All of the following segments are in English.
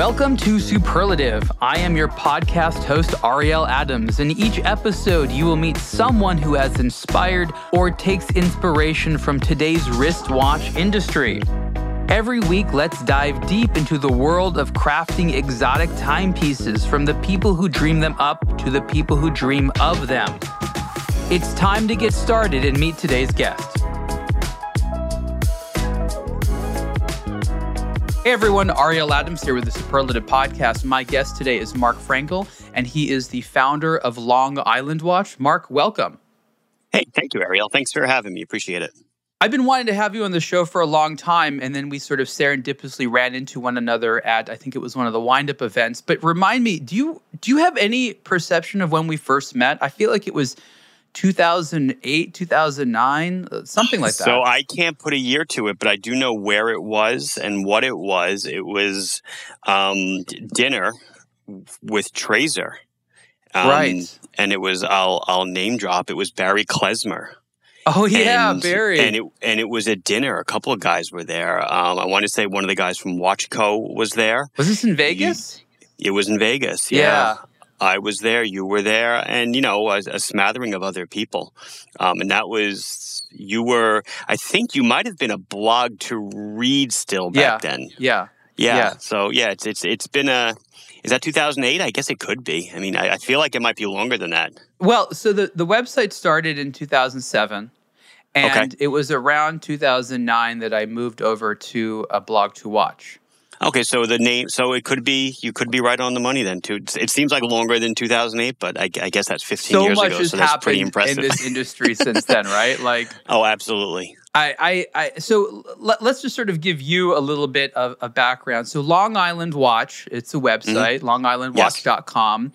Welcome to Superlative. I am your podcast host, Ariel Adams. In each episode, you will meet someone who has inspired or takes inspiration from today's wristwatch industry. Every week, let's dive deep into the world of crafting exotic timepieces from the people who dream them up to the people who dream of them. It's time to get started and meet today's guest. Hey everyone, Ariel Adams here with the Superlative Podcast. My guest today is Marc Frankel, and he is the founder of Long Island Watch. Marc, welcome. Hey, thank you, Ariel. Thanks for having me. Appreciate it. I've been wanting to have you on the show for a long time, and then we sort of serendipitously ran into one another at I think it was one of the wind-up events. But remind me, do you do you have any perception of when we first met? I feel like it was 2008, 2009, uh, something like that. So I can't put a year to it, but I do know where it was and what it was. It was um, dinner with Trazer. Um, right. And it was, I'll, I'll name drop, it was Barry Klezmer. Oh yeah, and, Barry. And it and it was a dinner. A couple of guys were there. Um, I want to say one of the guys from Watchco was there. Was this in Vegas? it was in Vegas. Yeah. I was there, you were there, and you know, a, a smattering of other people. Um, and that was you were. I think you might have been a blog to read still back yeah. then. Yeah. yeah, yeah. So yeah, it's it's it's been a. Is that 2008? I guess it could be. I mean, I, I feel like it might be longer than that. Well, so the the website started in 2007. And okay. it was around 2009 that I moved over to a blog to watch. Okay, so the name, so it could be you could be right on the money then too. It seems like longer than 2008, but I, I guess that's 15 so years much ago. Has so that's pretty impressive in this industry since then, right? Like, oh, absolutely. I, I, I so let, us just sort of give you a little bit of, a background. So Long Island Watch, it's a website, mm-hmm. longislandwatch.com.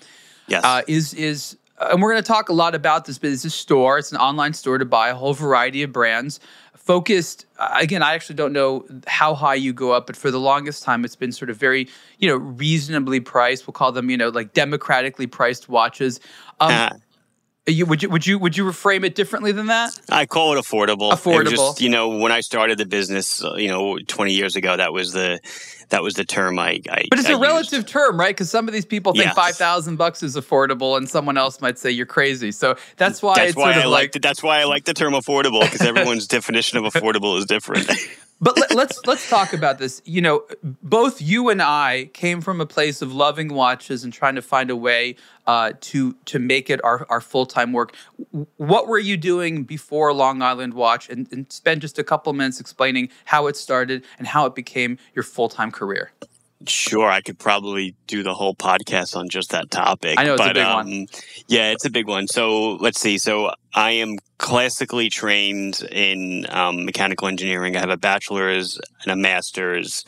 Yes. Uh, is is and we're going to talk a lot about this, but it's a store. It's an online store to buy a whole variety of brands focused again i actually don't know how high you go up but for the longest time it's been sort of very you know reasonably priced we'll call them you know like democratically priced watches um, uh, you, would you would you would you reframe it differently than that? I call it affordable. Affordable. It just, you know, when I started the business, uh, you know, 20 years ago, that was the that was the term I. I but it's I a relative used. term, right? Because some of these people think yes. five thousand bucks is affordable, and someone else might say you're crazy. So that's why that's it's why sort I of like. like that's why I like the term affordable because everyone's definition of affordable is different. but let, let's, let's talk about this. You know, both you and I came from a place of loving watches and trying to find a way uh, to to make it our, our full time work. What were you doing before Long Island Watch? And, and spend just a couple minutes explaining how it started and how it became your full time career. Sure, I could probably do the whole podcast on just that topic. I know it's but, a big um, one. Yeah, it's a big one. So let's see. So I am classically trained in um, mechanical engineering. I have a bachelor's and a master's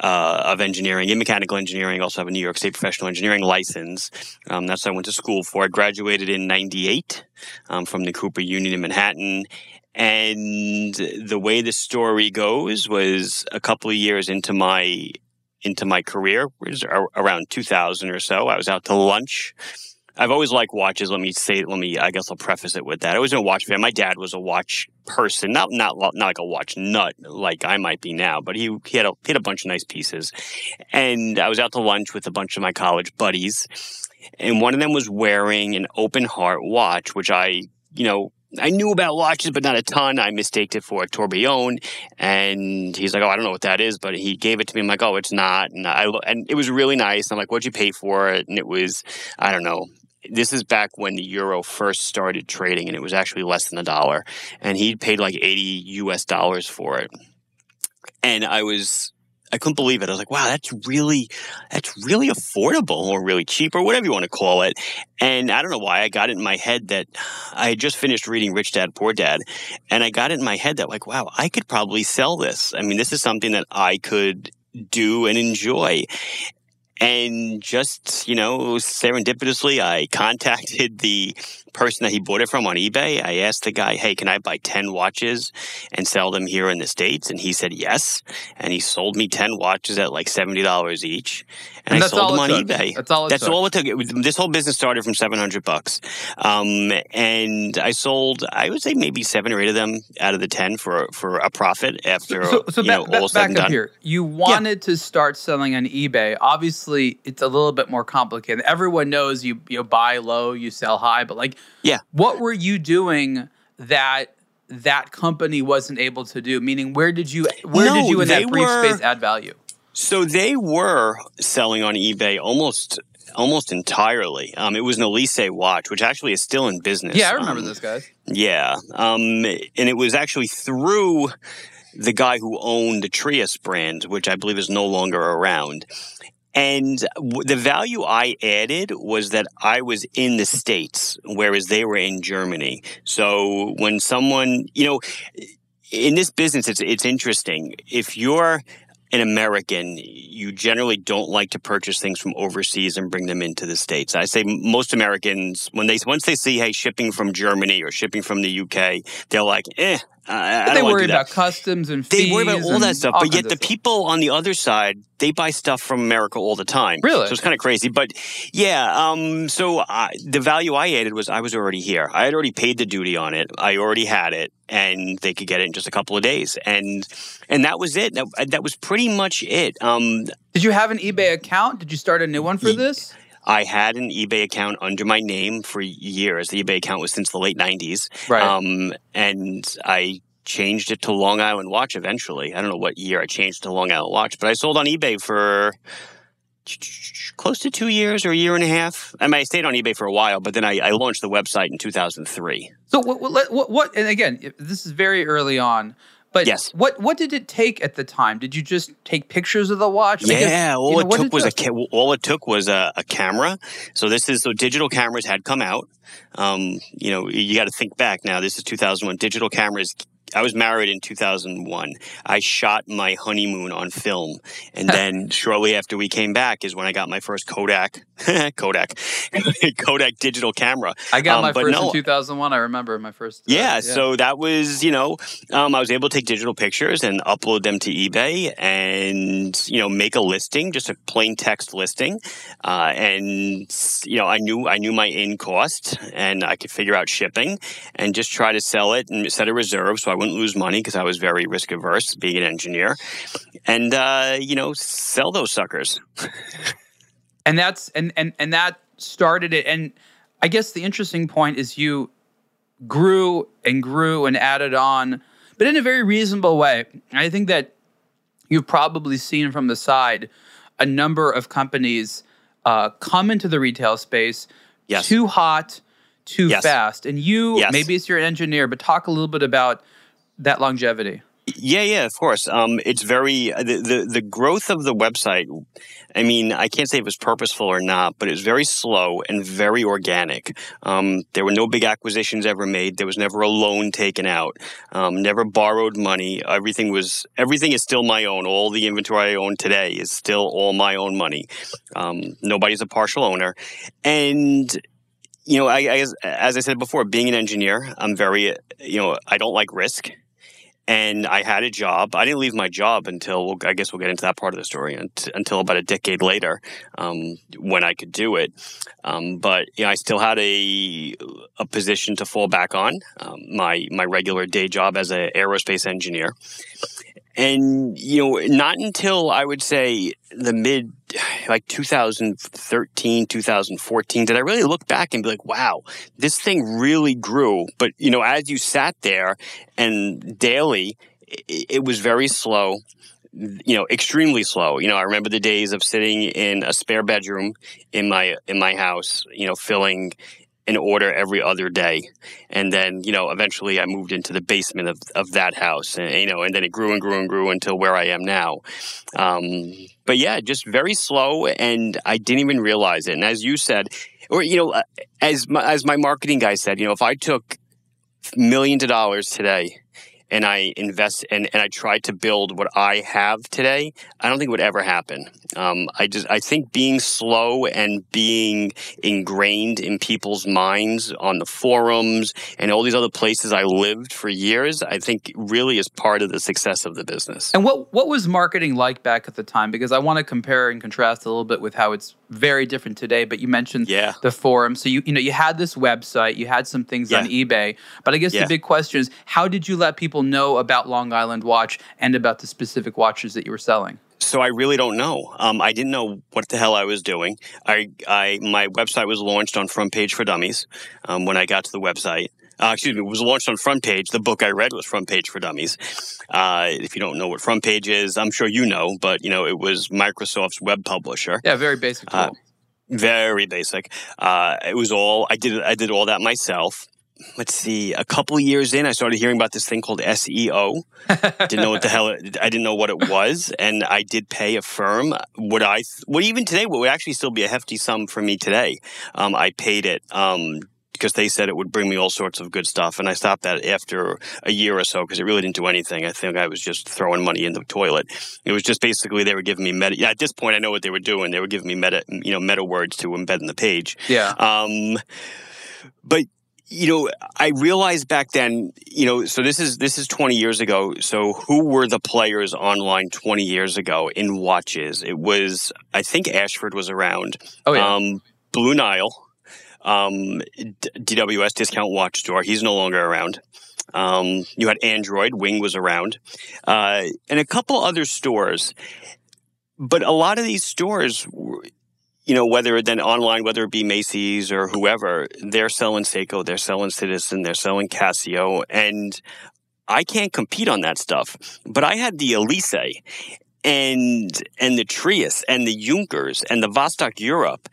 uh, of engineering in mechanical engineering. I also have a New York State professional engineering license. Um, that's what I went to school for. I graduated in '98 um, from the Cooper Union in Manhattan. And the way the story goes was a couple of years into my into my career, was around 2000 or so. I was out to lunch. I've always liked watches. Let me say, let me, I guess I'll preface it with that. I was a watch fan. My dad was a watch person, not, not, not like a watch nut like I might be now, but he, he had a, he had a bunch of nice pieces. And I was out to lunch with a bunch of my college buddies and one of them was wearing an open heart watch, which I, you know, I knew about watches, but not a ton. I mistaked it for a tourbillon, and he's like, "Oh, I don't know what that is," but he gave it to me. I'm like, "Oh, it's not," and I and it was really nice. I'm like, "What'd you pay for it?" And it was, I don't know. This is back when the euro first started trading, and it was actually less than a dollar. And he paid like 80 US dollars for it, and I was I couldn't believe it. I was like, wow, that's really, that's really affordable or really cheap or whatever you want to call it. And I don't know why I got it in my head that I had just finished reading Rich Dad Poor Dad. And I got it in my head that like, wow, I could probably sell this. I mean, this is something that I could do and enjoy. And just, you know, serendipitously, I contacted the person that he bought it from on eBay, I asked the guy, "Hey, can I buy ten watches and sell them here in the states?" And he said yes, and he sold me ten watches at like seventy dollars each, and, And I sold them on took. eBay. That's all it That's took. all it took. It was, this whole business started from seven hundred bucks, um, and I sold, I would say maybe seven or eight of them out of the ten for for a profit after So, so you back, know back- all back and up done. here. You wanted to start selling on eBay. Obviously, it's a little bit more complicated. Everyone knows you you buy low, you sell high, but like, Yeah. what were you doing that that company wasn't able to do? Meaning, where did you where No, did you in that brief were- space add value? So they were selling on eBay almost almost entirely. Um, it was an Elysee watch, which actually is still in business. Yeah, I remember Um, those guys. Yeah, um, and it was actually through the guy who owned the Trias brand, which I believe is no longer around. And the value I added was that I was in the States, whereas they were in Germany. So when someone, you know, in this business, it's, it's interesting. If you're an American, you generally don't like to purchase things from overseas and bring them into the states. I say most Americans, when they once they see hey shipping from Germany or shipping from the UK, they're like, eh, I, But they worry about customs and fees. They worry about all that stuff, all but yet the stuff. people on the other side, they buy stuff from America all the time. Really? So it's kind of crazy. But yeah, um, so I, the value I added was I was already here. I had already paid the duty on it. I already had it, and they could get it in just a couple of days. And and that was it. That, that was pretty much it. Um, Did you have an eBay account? Did you start a new one for this? I had an eBay account under my name for years. The eBay account was since the late '90s. Right. Um, and I changed it to Long Island Watch eventually. I don't know what year I changed to Long Island Watch, but I sold on eBay for close to two years or a year and a half. I mean, I stayed on eBay for a while, but then I, I launched the website in 2003. So what, what, what, what? And again, this is very early on. But Yes. what what did it take at the time? Did you just take pictures of the watch? I guess, Yeah, all you know, it took was a ca- all it took was a, a camera. So this is so digital cameras had come out. Um, you know, you got to think back now. This is 2001. Digital cameras. I was married in 2001. I shot my honeymoon on film, and then shortly after we came back is when I got my first Kodak, Kodak, Kodak digital camera. I got um, my first no- in 2001. I remember my first. uh, Yeah, so that was, you know, um, I was able to take digital pictures and upload them to eBay and, you know, make a listing, just a plain text listing. Uh, and, you know, I knew, I knew my in cost and I could figure out shipping and just try to sell it and set a reserve so I wouldn't lose money because I was very risk averse being an engineer and, uh, you know, sell those suckers. and that's and and and that started it. And I guess the interesting point is you grew and grew and added on, but in a very reasonable way. I think that you've probably seen from the side a number of companies uh, come into the retail space Yes. too hot, too Yes. fast. And you, Yes. maybe it's your engineer, but talk a little bit about that longevity. Yeah, yeah, of course. Um, it's very the, the the growth of the website. I mean, I can't say it was purposeful or not, but it was very slow and very organic. Um, there were no big acquisitions ever made. There was never a loan taken out. Um, never borrowed money. Everything was everything is still my own. All the inventory I own today is still all my own money. Um, nobody's a partial owner, and you know, I, I as I said before, being an engineer, I'm very you know I don't like risk and I had a job. I didn't leave my job until well, I guess we'll get into that part of the story until about a decade later um, when I could do it. Um, but you know, I still had a a position to fall back on um, my my regular day job as an aerospace engineer. And you know, not until I would say the mid like 2013, 2014 did I really look back and be like, wow, this thing really grew. But you know, as you sat there and daily, it, was very slow. You know, extremely slow. You know, I remember the days of sitting in a spare bedroom in my in my house. You know, filling an order every other day, and then you know, eventually I moved into the basement of of that house, and you know, and then it grew and grew and grew until where I am now. Um, but yeah, just very slow, and I didn't even realize it. And as you said, or you know, uh, as my, as my marketing guy said, you know, if I took millions of dollars today and I invest and, and I try to build what I have today, I don't think it would ever happen. Um, I just I think being slow and being ingrained in people's minds on the forums and all these other places I lived for years, I think really is part of the success of the business. And what what was marketing like back at the time? Because I want to compare and contrast a little bit with how it's very different today. But you mentioned yeah. the forum, so you you know you had this website, you had some things yeah. on eBay, but I guess yeah. the big question is how did you let people know about Long Island Watch and about the specific watches that you were selling? So I really don't know. Um, I didn't know what the hell I was doing. I, I, my website was launched on Front Page for Dummies um, when I got to the website. Uh, excuse me, it was launched on Front Page. The book I read was Front Page for Dummies. Uh, if you don't know what Front Page is, I'm sure you know, but you know it was Microsoft's web publisher. Yeah, very basic uh, very basic. Uh, it was all I did. I did all that myself let's see, a couple years in, I started hearing about this thing called SEO. didn't know what the hell it, I didn't know what it was, and I did pay a firm. Would I? Would even today would actually still be a hefty sum for me today. Um, I paid it. Um, because they said it would bring me all sorts of good stuff. And I stopped that after a year or so because it really didn't do anything. I think I was just throwing money in the toilet. It was just basically they were giving me meta. Yeah, at this point, I know what they were doing. They were giving me meta, you know, meta words to embed in the page. Yeah. Um, but you know, I realized back then, you know, so this is this is 20 years ago. So who were the players online 20 years ago in watches? It was I think Ashford was around. Oh yeah. Um, Blue Nile, um, DWS Discount Watch Store. He's no longer around. Um, you had Android. Wing was around, uh, and a couple other stores. But a lot of these stores you know, whether then online, whether it be Macy's or whoever, they're selling Seiko, they're selling Citizen, they're selling Casio, and I can't compete on that stuff. But I had the Elysee and and the Trius and the Junkers and the Vostok Europe,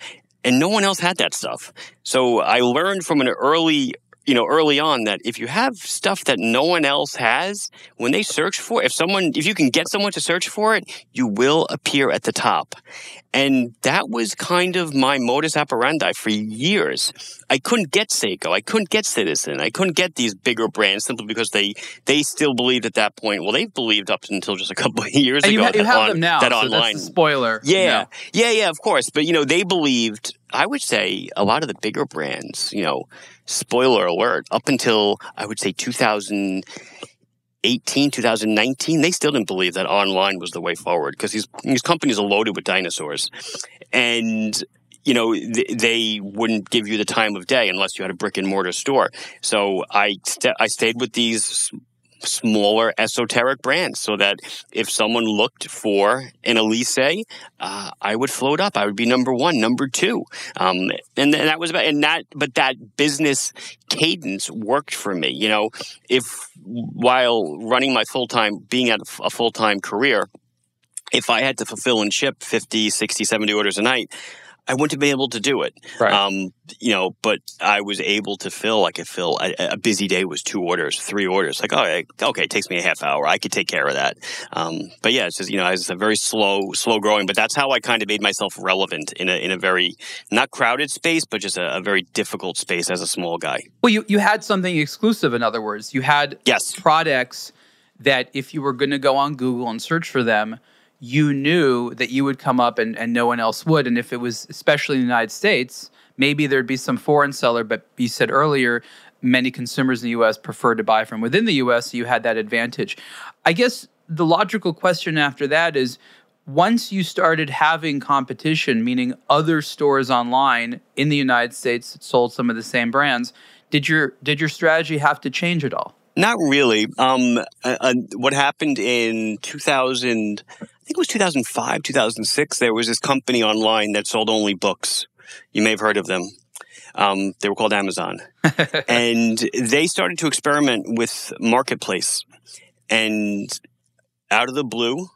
and no one else had that stuff. So I learned from an early you know, early on that if you have stuff that no one else has, when they search for if someone, if you can get someone to search for it, you will appear at the top. And that was kind of my modus operandi for years. I couldn't get Seiko. I couldn't get Citizen. I couldn't get these bigger brands simply because they, they still believed at that point. Well, they've believed up until just a couple of years and ago. You, ha- you have on, them now. That so online. spoiler. Yeah. Yeah. Yeah. Of course. But, you know, they believed, I would say a lot of the bigger brands, you know, spoiler alert, up until I would say 2018, 2019, they still didn't believe that online was the way forward because these, these companies are loaded with dinosaurs. And you know, they wouldn't give you the time of day unless you had a brick and mortar store. So I st- I stayed with these smaller esoteric brands so that if someone looked for an Elysee, uh, I would float up. I would be number one, number two. Um, and, and that was about, and that, but that business cadence worked for me. You know, if while running my full time, being at a full time career, if I had to fulfill and ship 50, 60, 70 orders a night, I wouldn't have been able to do it. Right. Um, you know, but I was able to fill, I could fill a, a busy day was two orders, three orders. Like, oh, okay, it takes me a half hour. I could take care of that. Um, but yeah, it's just, you know, it's a very slow, slow growing, but that's how I kind of made myself relevant in a, in a very not crowded space, but just a, a very difficult space as a small guy. Well, you, you had something exclusive. In other words, you had yes. products that if you were going to go on Google and search for them, you knew that you would come up and, and no one else would. And if it was, especially in the United States, maybe there'd be some foreign seller, but you said earlier, many consumers in the US prefer to buy from within the US, so you had that advantage. I guess the logical question after that is once you started having competition, meaning other stores online in the United States that sold some of the same brands, did your did your strategy have to change at all? Not really. Um, uh, uh, what happened in 2000, I think it was 2005, 2006, there was this company online that sold only books. You may have heard of them. Um, they were called Amazon. and they started to experiment with Marketplace. And out of the blue,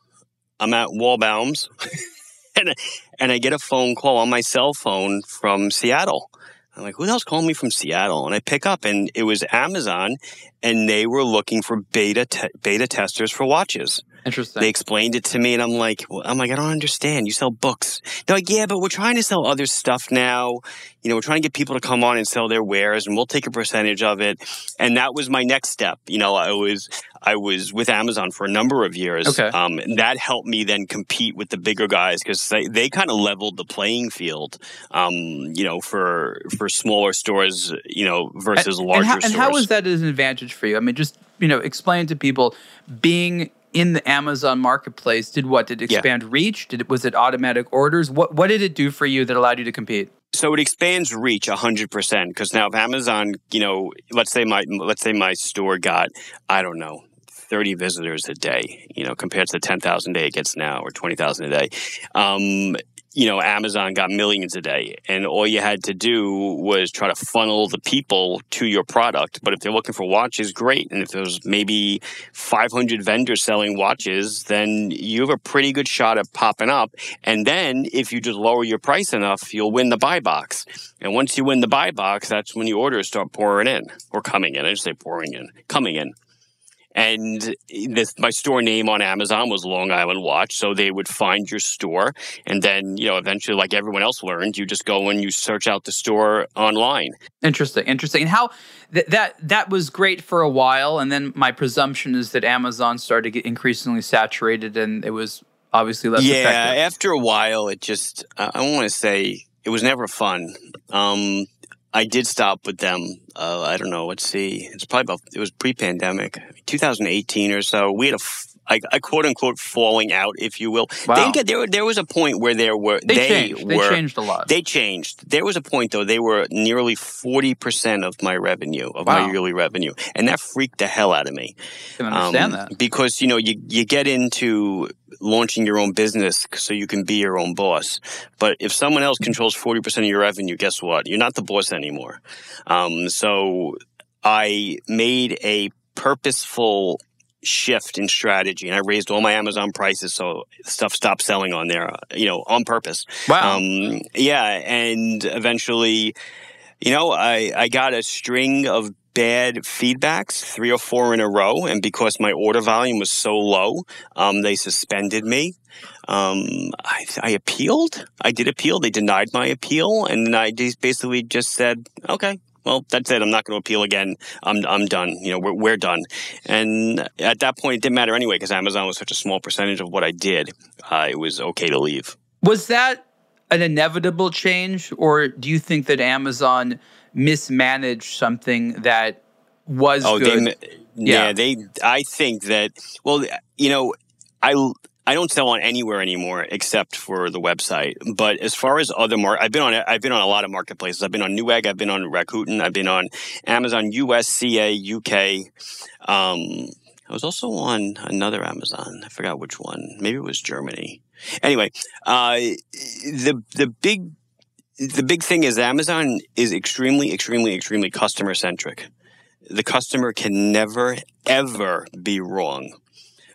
I'm at Waldbaum's and, and I get a phone call on my cell phone from Seattle. I'm like, who the hell's calling me from Seattle? And I pick up and it was Amazon and they were looking for beta, te- beta testers for watches. Interesting. They explained it to me, and I'm like, well, I'm like, I don't understand. You sell books. They're like, yeah, but we're trying to sell other stuff now. You know, we're trying to get people to come on and sell their wares, and we'll take a percentage of it. And that was my next step. You know, I was I was with Amazon for a number of years. Okay. Um, and that helped me then compete with the bigger guys because they, they kind of leveled the playing field. Um, you know, for for smaller stores, you know, versus and, larger and how, stores. And how is that an advantage for you? I mean, just you know, explain to people being in the Amazon marketplace did what? Did it expand yeah. reach? Did it was it automatic orders? What what did it do for you that allowed you to compete? So it expands reach 100% because now if Amazon, you know, let's say my let's say my store got I don't know 30 visitors a day, you know, compared to the 10,000 a day it gets now or 20,000 a day. Um, you know, Amazon got millions a day, and all you had to do was try to funnel the people to your product. But if they're looking for watches, great. And if there's maybe 500 vendors selling watches, then you have a pretty good shot at popping up. And then if you just lower your price enough, you'll win the buy box. And once you win the buy box, that's when the orders start pouring in or coming in. I just say pouring in, coming in and this, my store name on Amazon was Long Island Watch. So they would find your store, and then you know eventually, like everyone else learned, you just go and you search out the store online. Interesting, interesting. And how th- that that was great for a while, and then my presumption is that Amazon started to get increasingly saturated, and it was obviously less. Yeah, effective. after a while, it just I, I want to say it was never fun. Um, I did stop with them. Uh, I don't know. Let's see. It's probably about. It was pre-pandemic, 2018 or so. We had a I, I, quote unquote falling out, if you will. Wow. They get there. There was a point where there were they, they changed. Were, they changed a lot. They changed. There was a point though. They were nearly forty percent of my revenue, of wow. my yearly revenue, and that freaked the hell out of me. I can understand um, that because you know you you get into launching your own business so you can be your own boss. But if someone else controls forty percent of your revenue, guess what? You're not the boss anymore. Um, so I made a purposeful shift in strategy and I raised all my Amazon prices so stuff stopped selling on there, you know, on purpose. Wow. Um, yeah. And eventually, you know, I, I got a string of bad feedbacks, three or four in a row. And because my order volume was so low, um, they suspended me. Um, I, I, appealed. I did appeal. They denied my appeal. And I basically just said, okay, well, that's it. I'm not going to appeal again. I'm, I'm done. You know, we're, we're done. And at that point, it didn't matter anyway because Amazon was such a small percentage of what I did. Uh, it was okay to leave. Was that an inevitable change, or do you think that Amazon mismanaged something that was oh, good? They, yeah. yeah, they. I think that. Well, you know, I I don't sell on anywhere anymore except for the website. But as far as other mar, I've been on I've been on a lot of marketplaces. I've been on Newegg. I've been on Rakuten. I've been on Amazon US, CA, UK. Um, I was also on another Amazon. I forgot which one. Maybe it was Germany. Anyway, uh, the the big the big thing is Amazon is extremely, extremely, extremely customer centric. The customer can never, ever be wrong.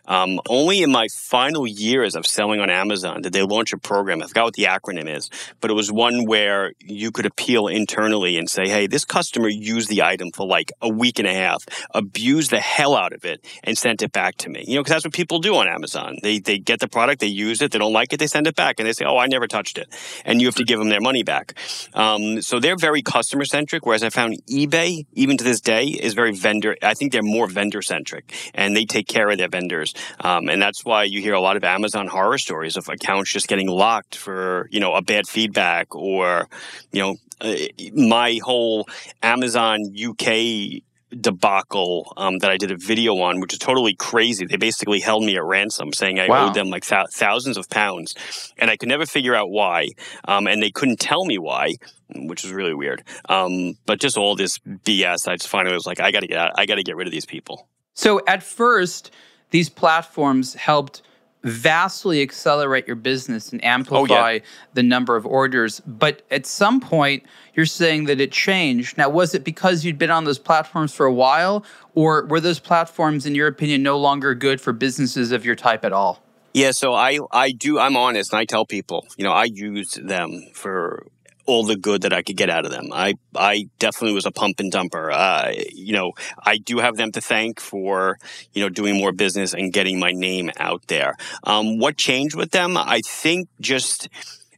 Um, only in my final years of selling on Amazon did they launch a program. I forgot what the acronym is, but it was one where you could appeal internally and say, "Hey, this customer used the item for like a week and a half, abused the hell out of it, and sent it back to me." You know, because that's what people do on Amazon. They they get the product, they use it, they don't like it, they send it back, and they say, "Oh, I never touched it," and you have to give them their money back. Um, so they're very customer centric. Whereas I found eBay, even to this day, is very vendor. I think they're more vendor centric, and they take care of their vendors. Um, and that's why you hear a lot of Amazon horror stories of accounts just getting locked for, you know, a bad feedback or, you know, uh, my whole Amazon UK debacle um, that I did a video on, which is totally crazy. They basically held me at ransom, saying I wow. owed them like th- thousands of pounds, and I could never figure out why. Um, and they couldn't tell me why, which was really weird. Um, but just all this BS, I just finally was like, I got to get out. I got to get rid of these people. So at first, these platforms helped vastly accelerate your business and amplify oh, yeah. the number of orders. But at some point, you're saying that it changed. Now, was it because you'd been on those platforms for a while, or were those platforms, in your opinion, no longer good for businesses of your type at all? Yeah, so I I do I'm honest and I tell people, you know, I used them for all the good that I could get out of them. I I definitely was a pump and dumper. Uh, you know, I do have them to thank for you know doing more business and getting my name out there. Um, what changed with them? I think just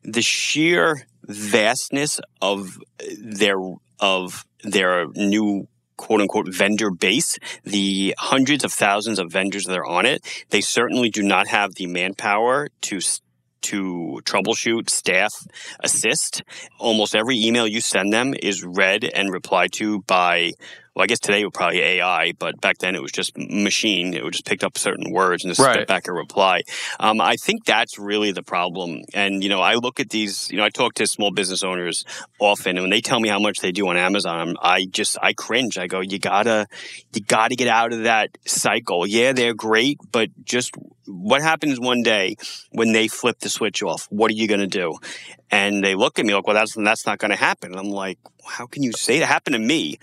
the sheer vastness of their of their new quote unquote vendor base, the hundreds of thousands of vendors that are on it, they certainly do not have the manpower to to troubleshoot, staff, assist. Almost every email you send them is read and replied to by well, I guess today would probably AI, but back then it was just machine. It would just pick up certain words and just right. spit back a reply. Um, I think that's really the problem. And, you know, I look at these, you know, I talk to small business owners often and when they tell me how much they do on Amazon, I just, I cringe. I go, you gotta, you gotta get out of that cycle. Yeah, they're great, but just what happens one day when they flip the switch off? What are you going to do? And they look at me like, well, that's, that's not going to happen. And I'm like, how can you say it happened to me?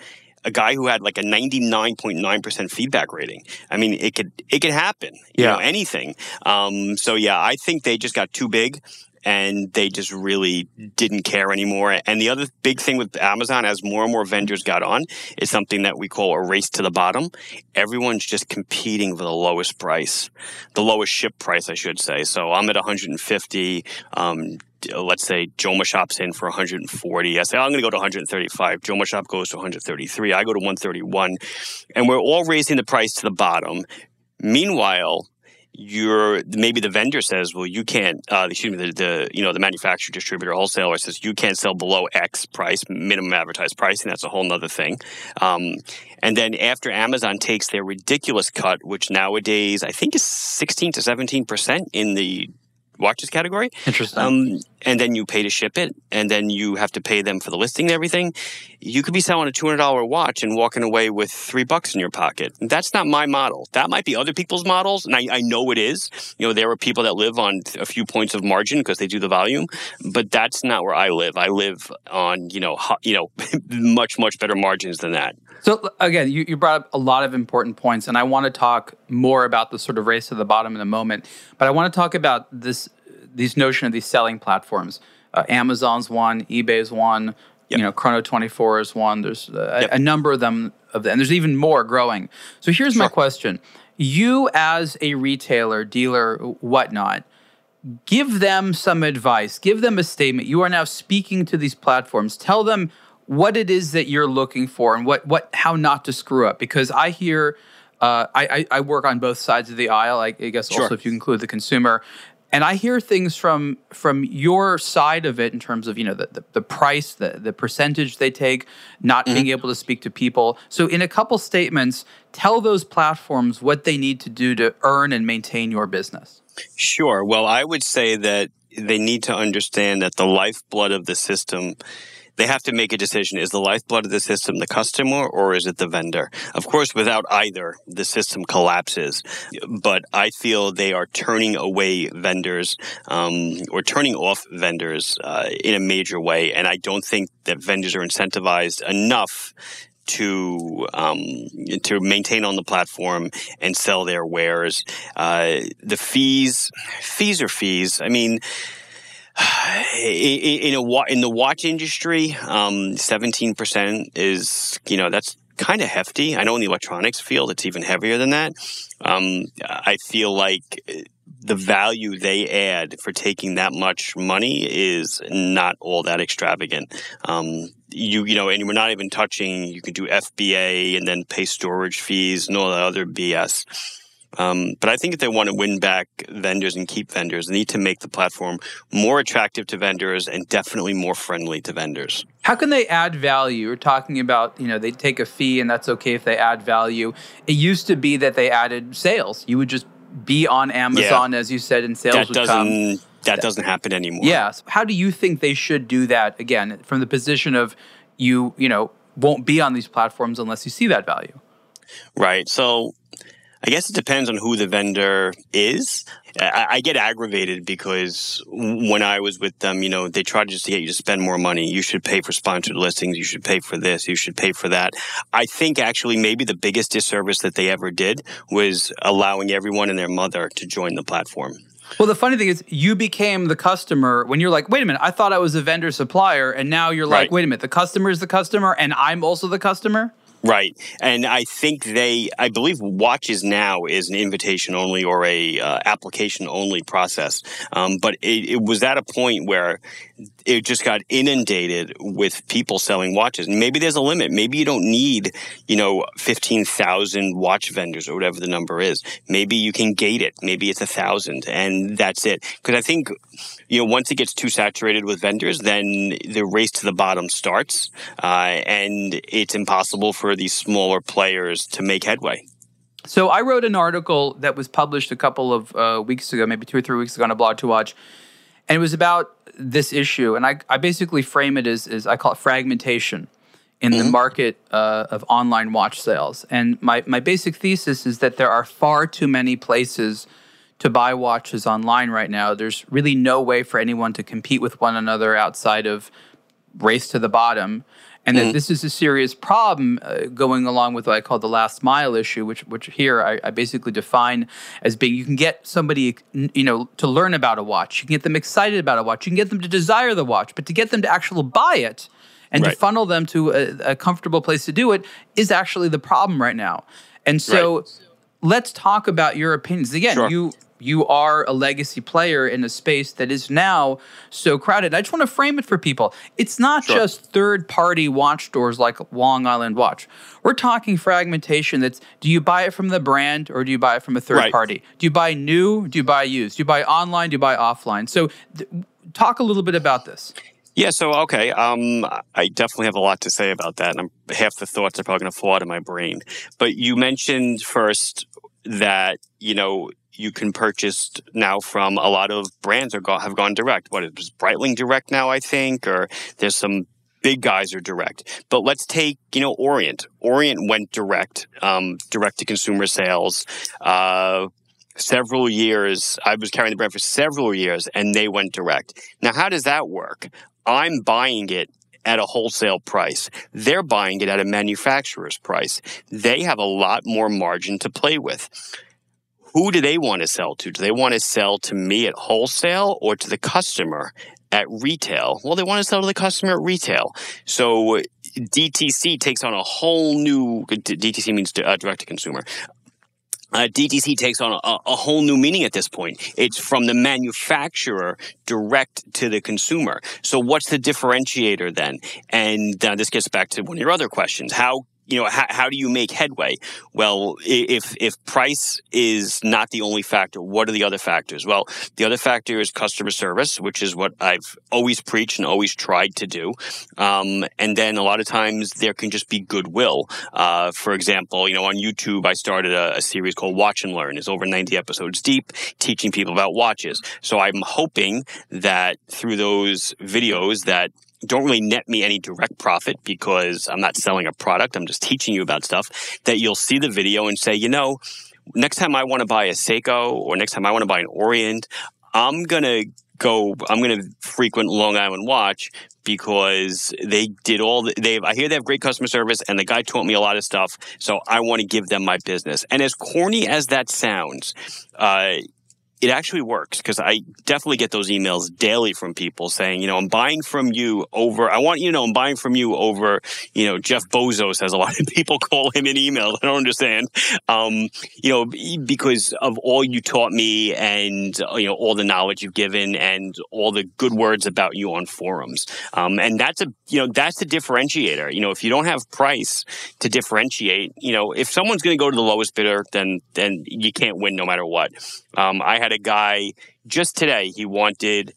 A guy who had like a 99.9% feedback rating. I mean, it could, it could happen, you yeah. know, anything. Um, so yeah, I think they just got too big and they just really didn't care anymore. And the other big thing with Amazon, as more and more vendors got on, is something that we call a race to the bottom. Everyone's just competing for the lowest price, the lowest ship price, I should say. So I'm at 150. Um, let's say Joma Shop's in for 140. I say, oh, I'm going to go to 135. Joma Shop goes to 133. I go to 131. And we're all raising the price to the bottom. Meanwhile, you're maybe the vendor says, well, you can't. Uh, excuse me, the, the you know the manufacturer, distributor, wholesaler says you can't sell below X price, minimum advertised pricing. That's a whole other thing. Um, and then after Amazon takes their ridiculous cut, which nowadays I think is 16 to 17 percent in the watches category. Interesting. Um, and then you pay to ship it, and then you have to pay them for the listing and everything. You could be selling a two hundred dollar watch and walking away with three bucks in your pocket. That's not my model. That might be other people's models, and I, I know it is. You know, there are people that live on a few points of margin because they do the volume, but that's not where I live. I live on you know you know much much better margins than that. So again, you, you brought up a lot of important points, and I want to talk more about the sort of race to the bottom in a moment. But I want to talk about this these notion of these selling platforms. Uh, Amazon's one, eBay's one, yep. you know, Chrono Twenty Four is one. There's a, yep. a, number of them of them, and there's even more growing. So here's sure. my question: You, as a retailer, dealer, whatnot, give them some advice. Give them a statement. You are now speaking to these platforms. Tell them what it is that you're looking for and what what how not to screw up because I hear uh, I, I, work on both sides of the aisle. I, I guess sure. also if you include the consumer, and I hear things from from your side of it in terms of you know the the, the price, the the percentage they take, not mm-hmm. being able to speak to people. So in a couple statements, tell those platforms what they need to do to earn and maintain your business. Sure. Well, I would say that they need to understand that the lifeblood of the system they have to make a decision. Is the lifeblood of the system the customer or is it the vendor? Of course, without either, the system collapses. But I feel they are turning away vendors um, or turning off vendors uh, in a major way. And I don't think that vendors are incentivized enough to um, to maintain on the platform and sell their wares. Uh, the fees, fees are fees. I mean, in a in the watch industry, um, seventeen percent is you know that's kind of hefty. I know in the electronics field it's even heavier than that. Um, I feel like the value they add for taking that much money is not all that extravagant. Um, you you know, and we're not even touching. You can do FBA and then pay storage fees and all that other BS. Um, but I think if they want to win back vendors and keep vendors, they need to make the platform more attractive to vendors and definitely more friendly to vendors. How can they add value? We're talking about, you know, they take a fee and that's okay if they add value. It used to be that they added sales. You would just be on Amazon, yeah. as you said, and sales that would doesn't, come. That doesn't happen anymore. Yes. How do you think they should do that again from the position of you, you know, won't be on these platforms unless you see that value? Right. So I guess it depends on who the vendor is. I, I, get aggravated because when I was with them, you know, they tried just to get you to spend more money. You should pay for sponsored listings. You should pay for this. You should pay for that. I think actually maybe the biggest disservice that they ever did was allowing everyone and their mother to join the platform. Well, the funny thing is, you became the customer when you're like, wait a minute, I thought I was a vendor supplier. And now you're like, Right. wait a minute, the customer is the customer and I'm also the customer? Right. And I think they, I believe watches now is an invitation only or a uh, application only process. Um, but it, it was at a point where it just got inundated with people selling watches. And maybe there's a limit. Maybe you don't need, you know, 15,000 watch vendors or whatever the number is. Maybe you can gate it. Maybe it's a thousand and that's it. Because I think, you know, once it gets too saturated with vendors, then the race to the bottom starts. Uh, and it's impossible for these smaller players to make headway. So I wrote an article that was published a couple of uh, weeks ago, maybe two or three weeks ago on a blog to watch. And it was about this issue. And I, I basically frame it as, as I call it fragmentation in the market uh, of online watch sales. And my, my basic thesis is that there are far too many places to buy watches online right now. There's really no way for anyone to compete with one another outside of race to the bottom. And that this is a serious problem uh, going along with what I call the last mile issue, which which here I, I basically define as being you can get somebody you know to learn about a watch, you can get them excited about a watch, you can get them to desire the watch, but to get them to actually buy it and to funnel them to a, a comfortable place to do it is actually the problem right now. And so let's talk about your opinions. Again, Sure. you you are a legacy player in a space that is now so crowded. I just want to frame it for people. It's not Sure. just third party watch stores like Long Island Watch. We're talking fragmentation that's do you buy it from the brand or do you buy it from a third Right. party? Do you buy new? Do you buy used? Do you buy online? Do you buy offline? So th- talk a little bit about this. Yeah, so okay, um, I definitely have a lot to say about that, and I'm, half the thoughts are probably going to fall out of my brain. But you mentioned first that you know you can purchase now from a lot of brands or go, have gone direct. What is Breitling direct now? I think, or there's some big guys are direct. But let's take you know Orient. Orient went direct, um, direct to consumer sales. Uh, several years. I was carrying the brand for several years and they went direct. Now, how does that work? I'm buying it at a wholesale price. They're buying it at a manufacturer's price. They have a lot more margin to play with. Who do they want to sell to? Do they want to sell to me at wholesale or to the customer at retail? Well, they want to sell to the customer at retail. So DTC takes on a whole new, DTC means uh, direct to consumer uh, DTC takes on a, a whole new meaning at this point. It's from the manufacturer direct to the consumer. So what's the differentiator then? And uh, this gets back to one of your other questions. How you know, how, how do you make headway? Well, if if price is not the only factor, what are the other factors? Well, the other factor is customer service, which is what I've always preached and always tried to do. Um, and then a lot of times there can just be goodwill. Uh, for example, you know, on YouTube, I started a, a series called Watch and Learn. It's over 90 episodes deep, teaching people about watches. So I'm hoping that through those videos that don't really net me any direct profit because I'm not selling a product. I'm just teaching you about stuff that you'll see the video and say, you know, next time I want to buy a Seiko or next time I want to buy an Orient, I'm going to go, I'm going to frequent Long Island Watch because they did all the, they I hear they have great customer service and the guy taught me a lot of stuff. So I want to give them my business. And as corny as that sounds, uh, it actually works because I definitely get those emails daily from people saying, you know, I'm buying from you over, I want you to know I'm buying from you over, you know, Jeff Bezos has a lot of people call him in emails. I don't understand. Um, you know, because of all you taught me and, uh, you know, all the knowledge you've given and all the good words about you on forums. Um, and that's a, you know, that's the differentiator. You know, if you don't have price to differentiate, you know, if someone's going to go to the lowest bidder, then, then you can't win no matter what. Um, I had a guy just today, he wanted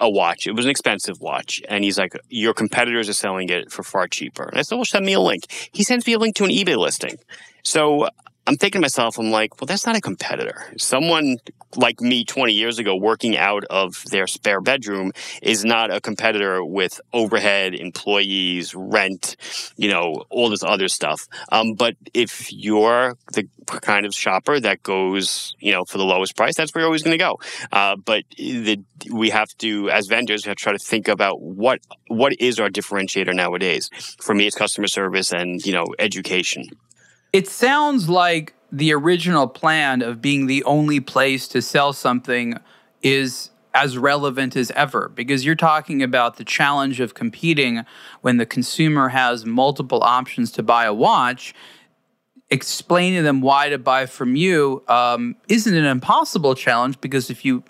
a watch. It was an expensive watch. And he's like, Your competitors are selling it for far cheaper. And I said, Well, send me a link. He sends me a link to an eBay listing. So I'm thinking to myself, I'm like, well, that's not a competitor. Someone like me 20 years ago working out of their spare bedroom is not a competitor with overhead, employees, rent, you know, all this other stuff. Um, but if you're the kind of shopper that goes, you know, for the lowest price, that's where you're always going to go. Uh, but the, we have to, as vendors, we have to try to think about what what is our differentiator nowadays. For me, it's customer service and you know education. It sounds like the original plan of being the only place to sell something is as relevant as ever because you're talking about the challenge of competing when the consumer has multiple options to buy a watch. Explaining to them why to buy from you um, isn't an impossible challenge because if you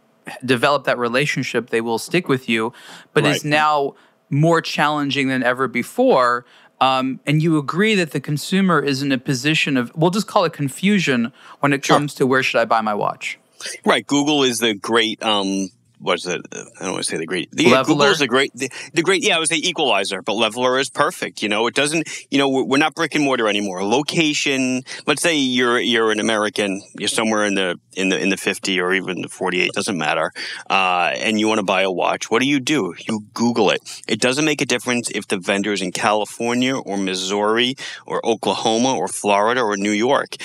develop that relationship, they will stick with you, but right. is now more challenging than ever before. Um, and you agree that the consumer is in a position of, we'll just call it confusion when it sure. comes to where should I buy my watch. Right. Google is the great um, what's it? I don't want to say the great. The, leveler. Google's the great, the, the, great. Yeah, I would say equalizer, but leveler is perfect. You know, it doesn't. You know, we're, we're, not brick and mortar anymore. Location. Let's say you're you're an American. You're somewhere in the in the in the fifty or even the forty eight. Doesn't matter. Uh, and you want to buy a watch. What do you do? You Google it. It doesn't make a difference if the vendor is in California or Missouri or Oklahoma or Florida or New York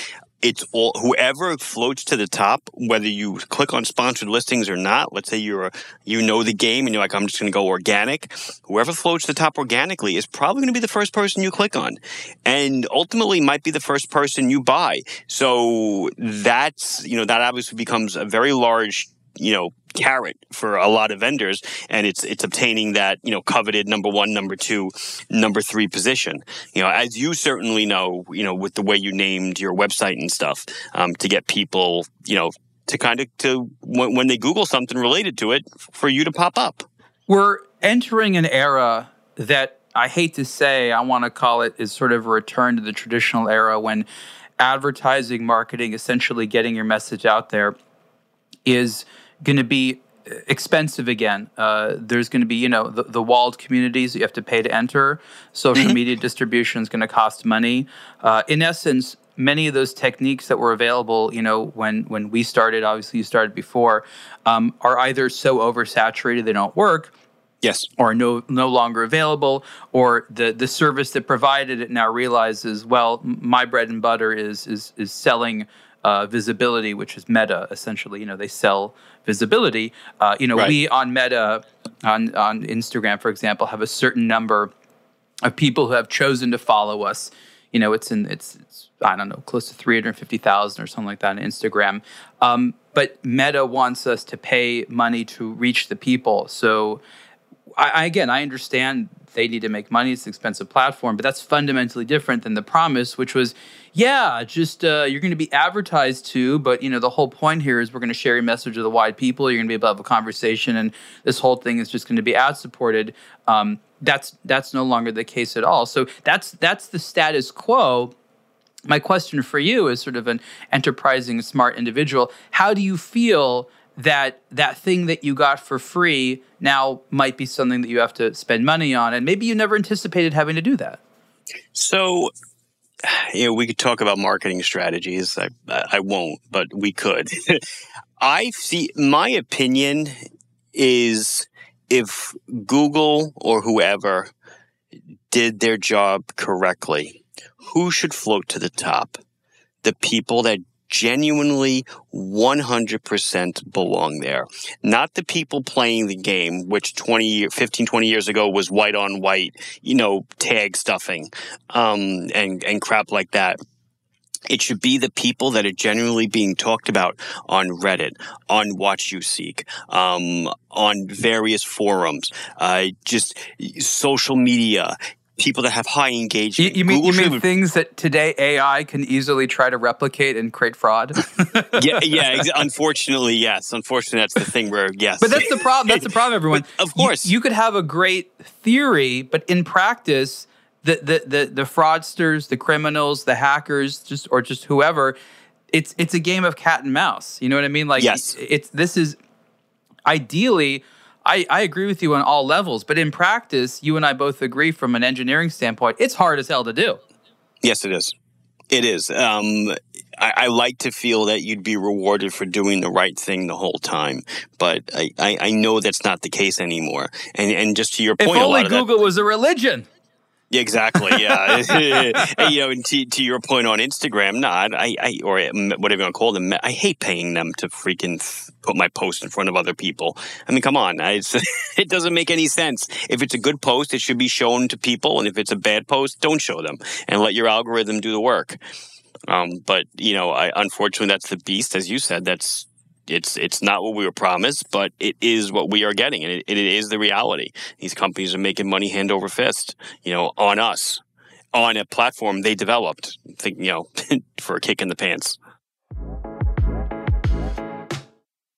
it's all whoever floats to the top, whether you click on sponsored listings or not. Let's say you're you know the game and you're like, I'm just going to go organic. Whoever floats to the top organically is probably going to be the first person you click on, and ultimately might be the first person you buy. So that's you know that obviously becomes a very large you know carrot for a lot of vendors and it's it's obtaining that you know coveted number one number two number three position. You know as you certainly know you know with the way you named your website and stuff um, to get people you know to kind of to when, when they google something related to it for you to pop up. We're entering an era that i hate to say i want to call it is sort of a return to the traditional era when advertising marketing essentially getting your message out there is going to be expensive again. Uh, there's going to be, you know, the, the, walled communities that you have to pay to enter. Social mm-hmm. media distribution is going to cost money. Uh, in essence, many of those techniques that were available, you know, when when we started, obviously you started before, um, are either so oversaturated they don't work. Yes. Or no no longer available, or the the service that provided it now realizes, well, my bread and butter is is is selling uh, visibility, which is Meta. Essentially, you know, they sell visibility. Uh, you know, right. we on Meta, on on Instagram, for example, have a certain number of people who have chosen to follow us. You know, it's in it's, it's I don't know, close to three hundred fifty thousand or something like that on Instagram. Um, but Meta wants us to pay money to reach the people. So, I, I, again, I understand they need to make money. It's an expensive platform, but that's fundamentally different than the promise, which was, yeah, just uh, you're going to be advertised to, but you know the whole point here is we're going to share your message with the wide people. You're going to be able to have a conversation, and this whole thing is just going to be ad supported. Um, that's that's no longer the case at all. So that's that's the status quo. My question for you is sort of an enterprising, smart individual. How do you feel that that thing that you got for free now might be something that you have to spend money on and maybe you never anticipated having to do that so you know we could talk about marketing strategies. I i won't but we could. I see my opinion is if google or whoever did their job correctly who should float to the top? The people that genuinely 100% belong there. Not the people playing the game, which 20, 15, 20 years ago was white on white, you know, tag stuffing, um, and, and crap like that. It should be the people that are genuinely being talked about on Reddit, on WatchUSeek, um, on various forums, uh, just social media, people that have high engagement. You, you mean, you mean things that today AI can easily try to replicate and create fraud? yeah, yeah. Ex- unfortunately, yes. Unfortunately, that's the thing where yes. But that's the problem. That's the problem, everyone. of course, you, you, could have a great theory, but in practice, the, the the the fraudsters, the criminals, the hackers, just or just whoever, it's it's a game of cat and mouse. You know what I mean? Like, yes. it's this is ideally I, I agree with you on all levels, but in practice, you and I both agree from an engineering standpoint, it's hard as hell to do. Yes, it is. It is. Um, I, I, like to feel that you'd be rewarded for doing the right thing the whole time, but I, I, I know that's not the case anymore. And and just to your point, if only Google that, was a religion. Exactly. Yeah, you know, and to, to your point on Instagram, not I, I or whatever you want to call them, I hate paying them to freaking put my post in front of other people. I mean, come on, I, it doesn't make any sense. If it's a good post, it should be shown to people, and if it's a bad post, don't show them and let your algorithm do the work. Um, but you know, I unfortunately that's the beast, as you said. That's It's it's not what we were promised, but it is what we are getting, and it, it is the reality. These companies are making money hand over fist, you know, on us, on a platform they developed. Think, you know, for a kick in the pants.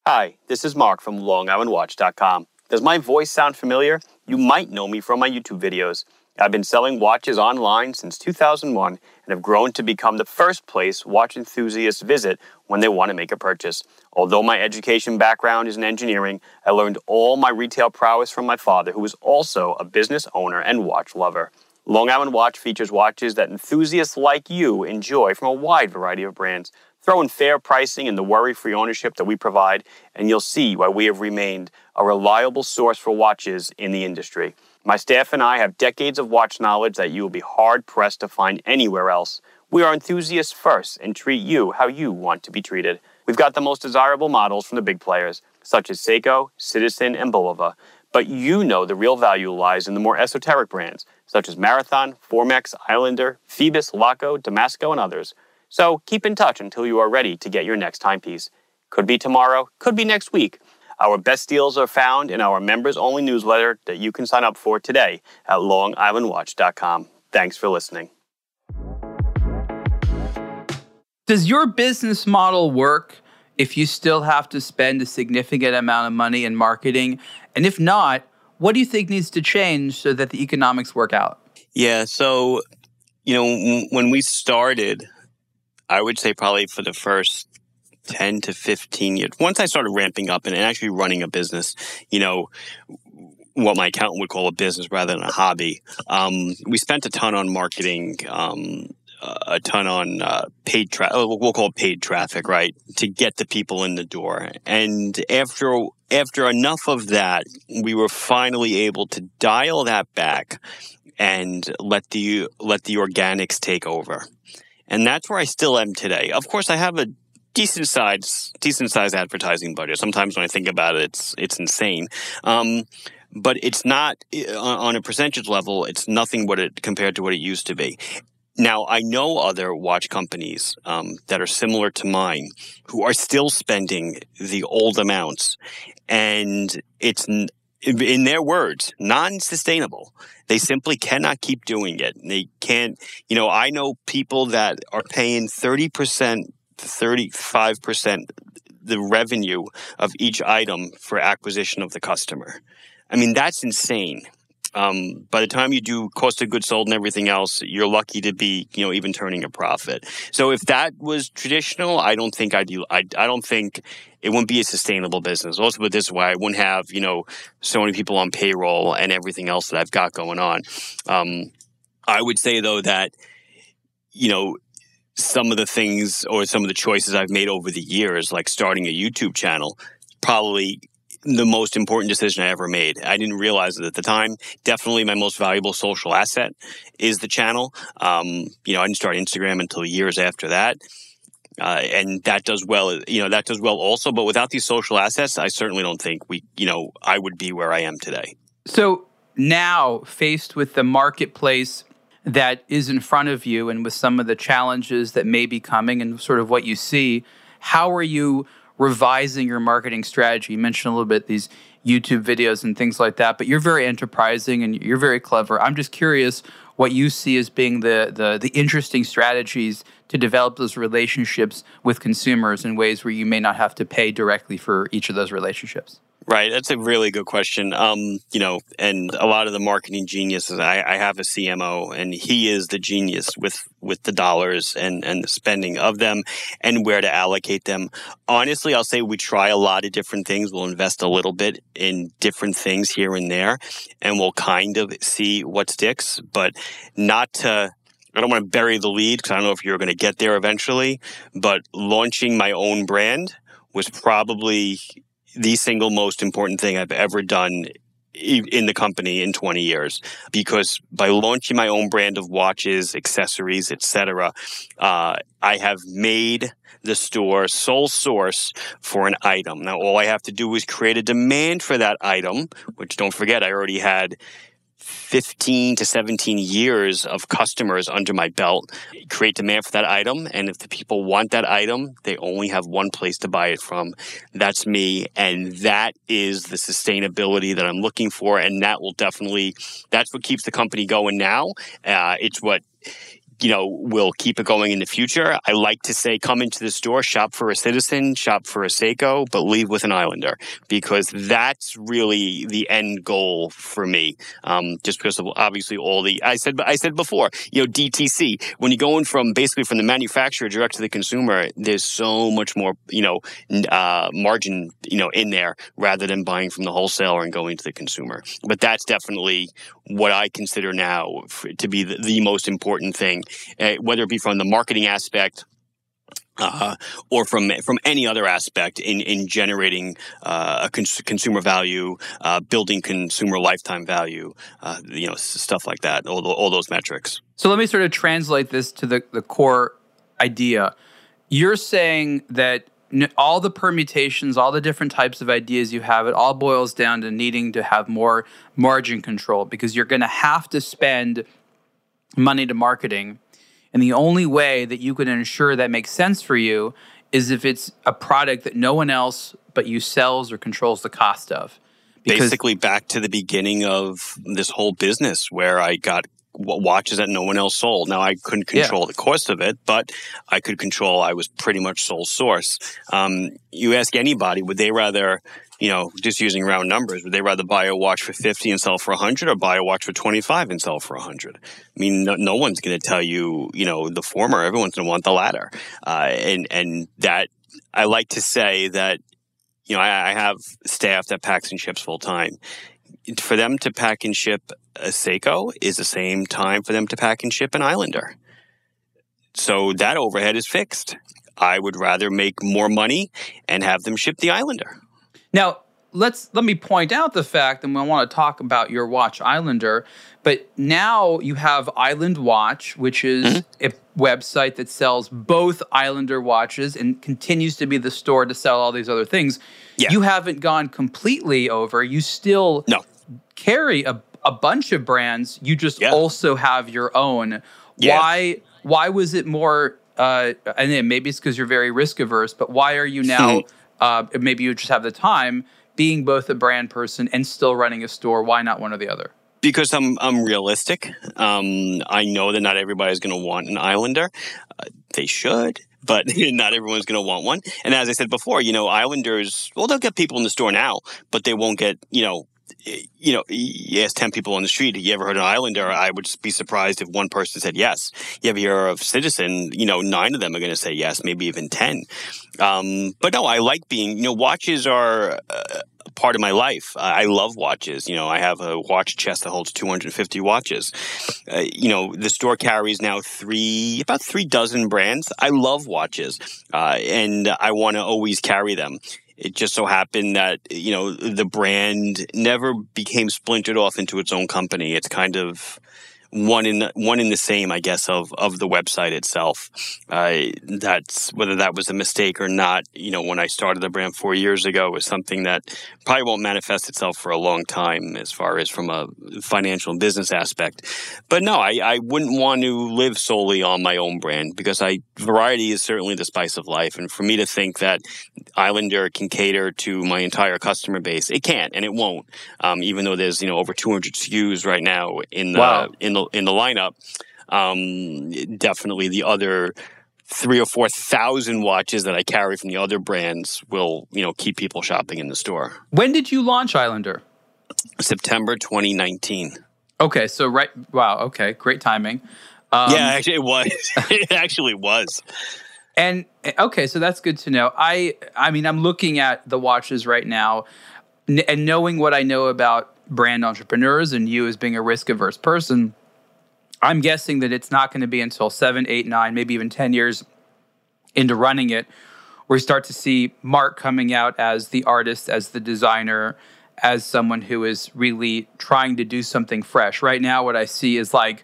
Hi, this is Marc from LongIslandWatch.com. Does my voice sound familiar? You might know me from my YouTube videos. I've been selling watches online since 2001 and have grown to become the first place watch enthusiasts visit when they want to make a purchase. Although my education background is in engineering, I learned all my retail prowess from my father, who was also a business owner and watch lover. Long Island Watch features watches that enthusiasts like you enjoy from a wide variety of brands. Throw in fair pricing and the worry free ownership that we provide, and you'll see why we have remained a reliable source for watches in the industry. My staff and I have decades of watch knowledge that you will be hard pressed to find anywhere else. We are enthusiasts first and treat you how you want to be treated. We've got the most desirable models from the big players, such as Seiko, Citizen, and Bulova. But you know the real value lies in the more esoteric brands, such as Marathon, Formex, Islander, Phoibos, Laco, Damasko, and others. So keep in touch until you are ready to get your next timepiece. Could be tomorrow, could be next week. Our best deals are found in our members only newsletter that you can sign up for today at longislandwatch.com. Thanks for listening. Does your business model work if you still have to spend a significant amount of money in marketing? And if not, what do you think needs to change so that the economics work out? Yeah, so, you know, when we started, I would say probably for the first 10 to 15 years. Once I started ramping up and actually running a business, you know, what my accountant would call a business rather than a hobby. Um, we spent a ton on marketing, um, a ton on uh, paid traffic. We'll call it paid traffic, right, to get the people in the door. And after after enough of that, we were finally able to dial that back and let the let the organics take over. And that's where I still am today. Of course, I have a decent size, decent size advertising budget. Sometimes when I think about it, it's it's insane. Um, but it's not on a percentage level. It's nothing what it compared to what it used to be. Now I know other watch companies um, that are similar to mine who are still spending the old amounts, and it's in their words, non-sustainable. They simply cannot keep doing it. They can't, you know, I know people that are paying 30% 35% the revenue of each item for acquisition of the customer. I mean, that's insane. Um, by the time you do cost of goods sold and everything else, you're lucky to be, you know, even turning a profit. So if that was traditional, I don't think I'd, do, I, I don't think it wouldn't be a sustainable business. Also, but this way, I wouldn't have, you know, so many people on payroll and everything else that I've got going on. Um, I would say though that, you know, some of the things or some of the choices I've made over the years, like starting a YouTube channel, probably the most important decision I ever made. I didn't realize it at the time. Definitely my most valuable social asset is the channel. Um, you know, I didn't start Instagram until years after that. Uh, and that does well, you know, that does well also. But without these social assets, I certainly don't think we, you know, I would be where I am today. So now faced with the marketplace that is in front of you and with some of the challenges that may be coming and sort of what you see, how are you revising your marketing strategy? You mentioned a little bit these YouTube videos and things like that, but you're very enterprising and you're very clever. I'm just curious what you see as being the, the, the interesting strategies to develop those relationships with consumers in ways where you may not have to pay directly for each of those relationships. Right. That's a really good question. Um, you know, and a lot of the marketing geniuses, I, I, have a CMO and he is the genius with, with the dollars and, and the spending of them and where to allocate them. Honestly, I'll say we try a lot of different things. We'll invest a little bit in different things here and there and we'll kind of see what sticks, but not to, I don't want to bury the lead because I don't know if you're going to get there eventually, but launching my own brand was probably the single most important thing I've ever done in the company in 20 years. Because by launching my own brand of watches accessories etc uh, i have made the store sole source for an item. Now all i have to do is create a demand for that item which don't forget i already had 15 to 17 years of customers under my belt, create demand for that item. And if the people want that item, they only have one place to buy it from. That's me. And that is the sustainability that I'm looking for. And that will definitely, that's what keeps the company going now. Uh, it's what you know, will keep it going in the future. I like to say, come into the store, shop for a citizen, shop for a Seiko, but leave with an Islander because that's really the end goal for me. Um, just because of obviously all the, I said, I said before, you know, DTC, when you're going from basically from the manufacturer direct to the consumer, there's so much more, you know, uh, margin, you know, in there rather than buying from the wholesaler and going to the consumer. But that's definitely what I consider now to be the, the most important thing uh, whether it be from the marketing aspect uh, or from from any other aspect in in generating uh, a cons- consumer value, uh, building consumer lifetime value, uh, you know, stuff like that. All, all those metrics. So let me sort of translate this to the the core idea. You're saying that all the permutations, all the different types of ideas you have, it all boils down to needing to have more margin control because you're going to have to spend money to marketing and the only way that you can ensure that makes sense for you is if it's a product that no one else but you sells or controls the cost of. Because Basically, back to the beginning of this whole business where I got watches that no one else sold. Now I couldn't control yeah. the cost of it, but I could control. I was pretty much sole source. Um, you ask anybody, would they rather you know, just using round numbers, would they rather buy a watch for 50 and sell for 100 or buy a watch for 25 and sell for 100? I mean, no, no one's going to tell you, you know, the former. Everyone's going to want the latter. Uh, and, and that I like to say that, you know, I, I have staff that packs and ships full time. For them to pack and ship a Seiko is the same time for them to pack and ship an Islander. So that overhead is fixed. I would rather make more money and have them ship the Islander. Now, let's let me point out the fact and we want to talk about your watch Islander, but now you have Island Watch, which is mm-hmm. a website that sells both Islander watches and continues to be the store to sell all these other things. Yeah. You haven't gone completely over. You still no. carry a, a bunch of brands. You just yeah. also have your own. Yeah. Why why was it more uh, and then maybe it's because you're very risk averse, but why are you now uh, maybe you just have the time being both a brand person and still running a store. Why not one or the other? Because I'm I'm realistic. Um, I know that not everybody's going to want an Islander. Uh, they should, but not everyone's going to want one. And as I said before, you know, Islanders, well, they'll get people in the store now, but they won't get, you know, you know, you ask 10 people on the street, have you ever heard an Islander? I would be surprised if one person said yes. You have ever hear of Citizen? You know, nine of them are going to say yes, maybe even 10. Um, but no, I like being, you know, watches are uh, part of my life. I love watches. You know, I have a watch chest that holds 250 watches. Uh, you know, the store carries now three, about three dozen brands. I love watches, uh, and I want to always carry them it just so happened that you know the brand never became splintered off into its own company. It's kind of one in the, one in the same, I guess, of of the website itself. Uh, that's whether that was a mistake or not. You know, when I started the brand four years ago, was something that probably won't manifest itself for a long time, as far as from a financial and business aspect. But no, I, I wouldn't want to live solely on my own brand because I variety is certainly the spice of life, and for me to think that Islander can cater to my entire customer base, it can't and it won't. Um, even though there's you know over 200 SKUs right now in the wow. in the the in the lineup. Um, definitely the other three or four thousand watches that I carry from the other brands will you know keep people shopping in the store. When did you launch Islander? September 2019. Okay, so right, wow, okay, great timing. Um, yeah, actually, it was. it actually was. And okay, so that's good to know. I, I mean, I'm looking at the watches right now, and knowing what I know about brand entrepreneurs and you as being a risk averse person, I'm guessing that it's not going to be until seven, eight, nine, maybe even 10 years into running it where we start to see Marc coming out as the artist, as the designer, as someone who is really trying to do something fresh. Right now, what I see is like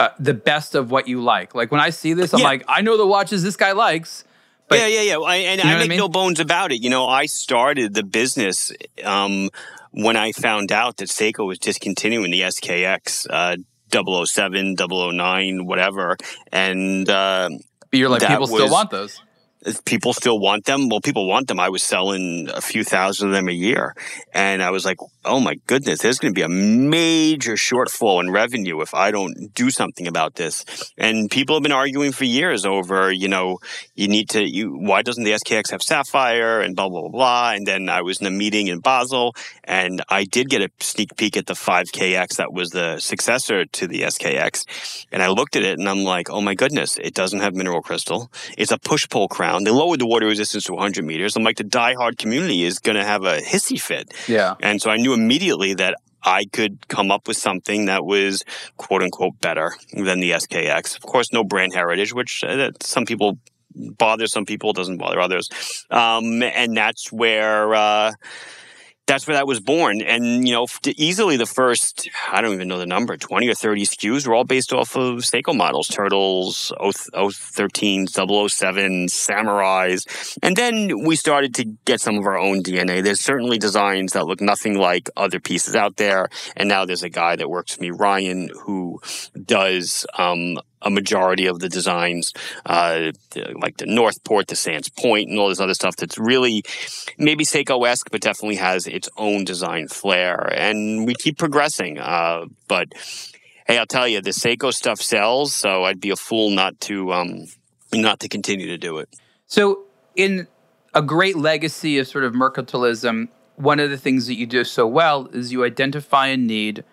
uh, the best of what you like. Like when I see this, I'm yeah. like, I know the watches this guy likes, But, yeah, yeah, yeah. I, and I make I mean? no bones about it. You know, I started the business um, when I found out that Seiko was discontinuing the SKX. Uh, 007, 009, whatever. And uh, you're like, people was, still want those people still want them. Well, people want them. I was selling a few thousand of them a year. And I was like, oh my goodness, there's going to be a major shortfall in revenue if I don't do something about this. And people have been arguing for years over, you know, you need to, you, why doesn't the SKX have Sapphire and blah, blah, blah, blah. And then I was in a meeting in Basel and I did get a sneak peek at the 5KX that was the successor to the SKX. And I looked at it and I'm like, oh my goodness, it doesn't have mineral crystal. It's a push pull crown. They lowered the water resistance to 100 meters. I'm like, the diehard community is going to have a hissy fit. Yeah. And so I knew immediately that I could come up with something that was quote unquote better than the SKX. Of course, no brand heritage, which uh, some people bother some people, doesn't bother others. Um, and that's where, uh, that's where that was born. And, you know, easily the first, I don't even know the number, 20 or 30 SKUs were all based off of Seiko models, Turtles, 013, 007, Samurais. And then we started to get some of our own DNA. There's certainly designs that look nothing like other pieces out there. And now there's a guy that works for me, Ryan, who does, um, a majority of the designs, uh, like the Northport, the Sands Point, and all this other stuff that's really maybe Seiko esque, but definitely has its own design flair. And we keep progressing. Uh, but hey, I'll tell you, the Seiko stuff sells, so I'd be a fool not to um, not to continue to do it. So, in a great legacy of sort of mercantilism, one of the things that you do so well is you identify a need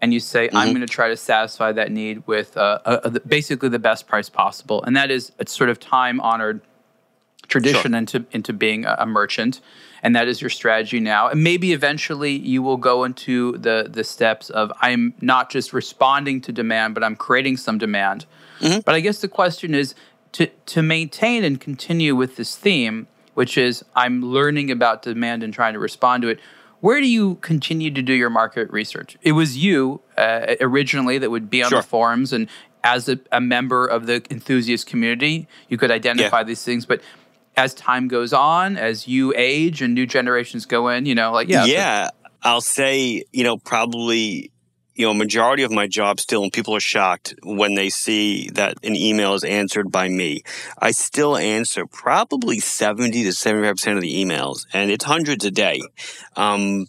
and you say, mm-hmm. I'm going to try to satisfy that need with uh, a, a, basically the best price possible. And that is a sort of time honored tradition sure. into, into being a, a, merchant. And that is your strategy now. And maybe eventually you will go into the, the steps of I'm not just responding to demand, but I'm creating some demand. Mm-hmm. But I guess the question is to, to maintain and continue with this theme, which is I'm learning about demand and trying to respond to it where do you continue to do your market research? It was you uh, originally that would be on sure. the forums, and as a, a, member of the enthusiast community, you could identify yeah. these things. But as time goes on, as you age and new generations go in, you know, like yeah, yeah, so. I'll say, you know, probably you know, majority of my job still, and people are shocked when they see that an email is answered by me. I still answer probably 70 to 75% of the emails, and it's hundreds a day. Um,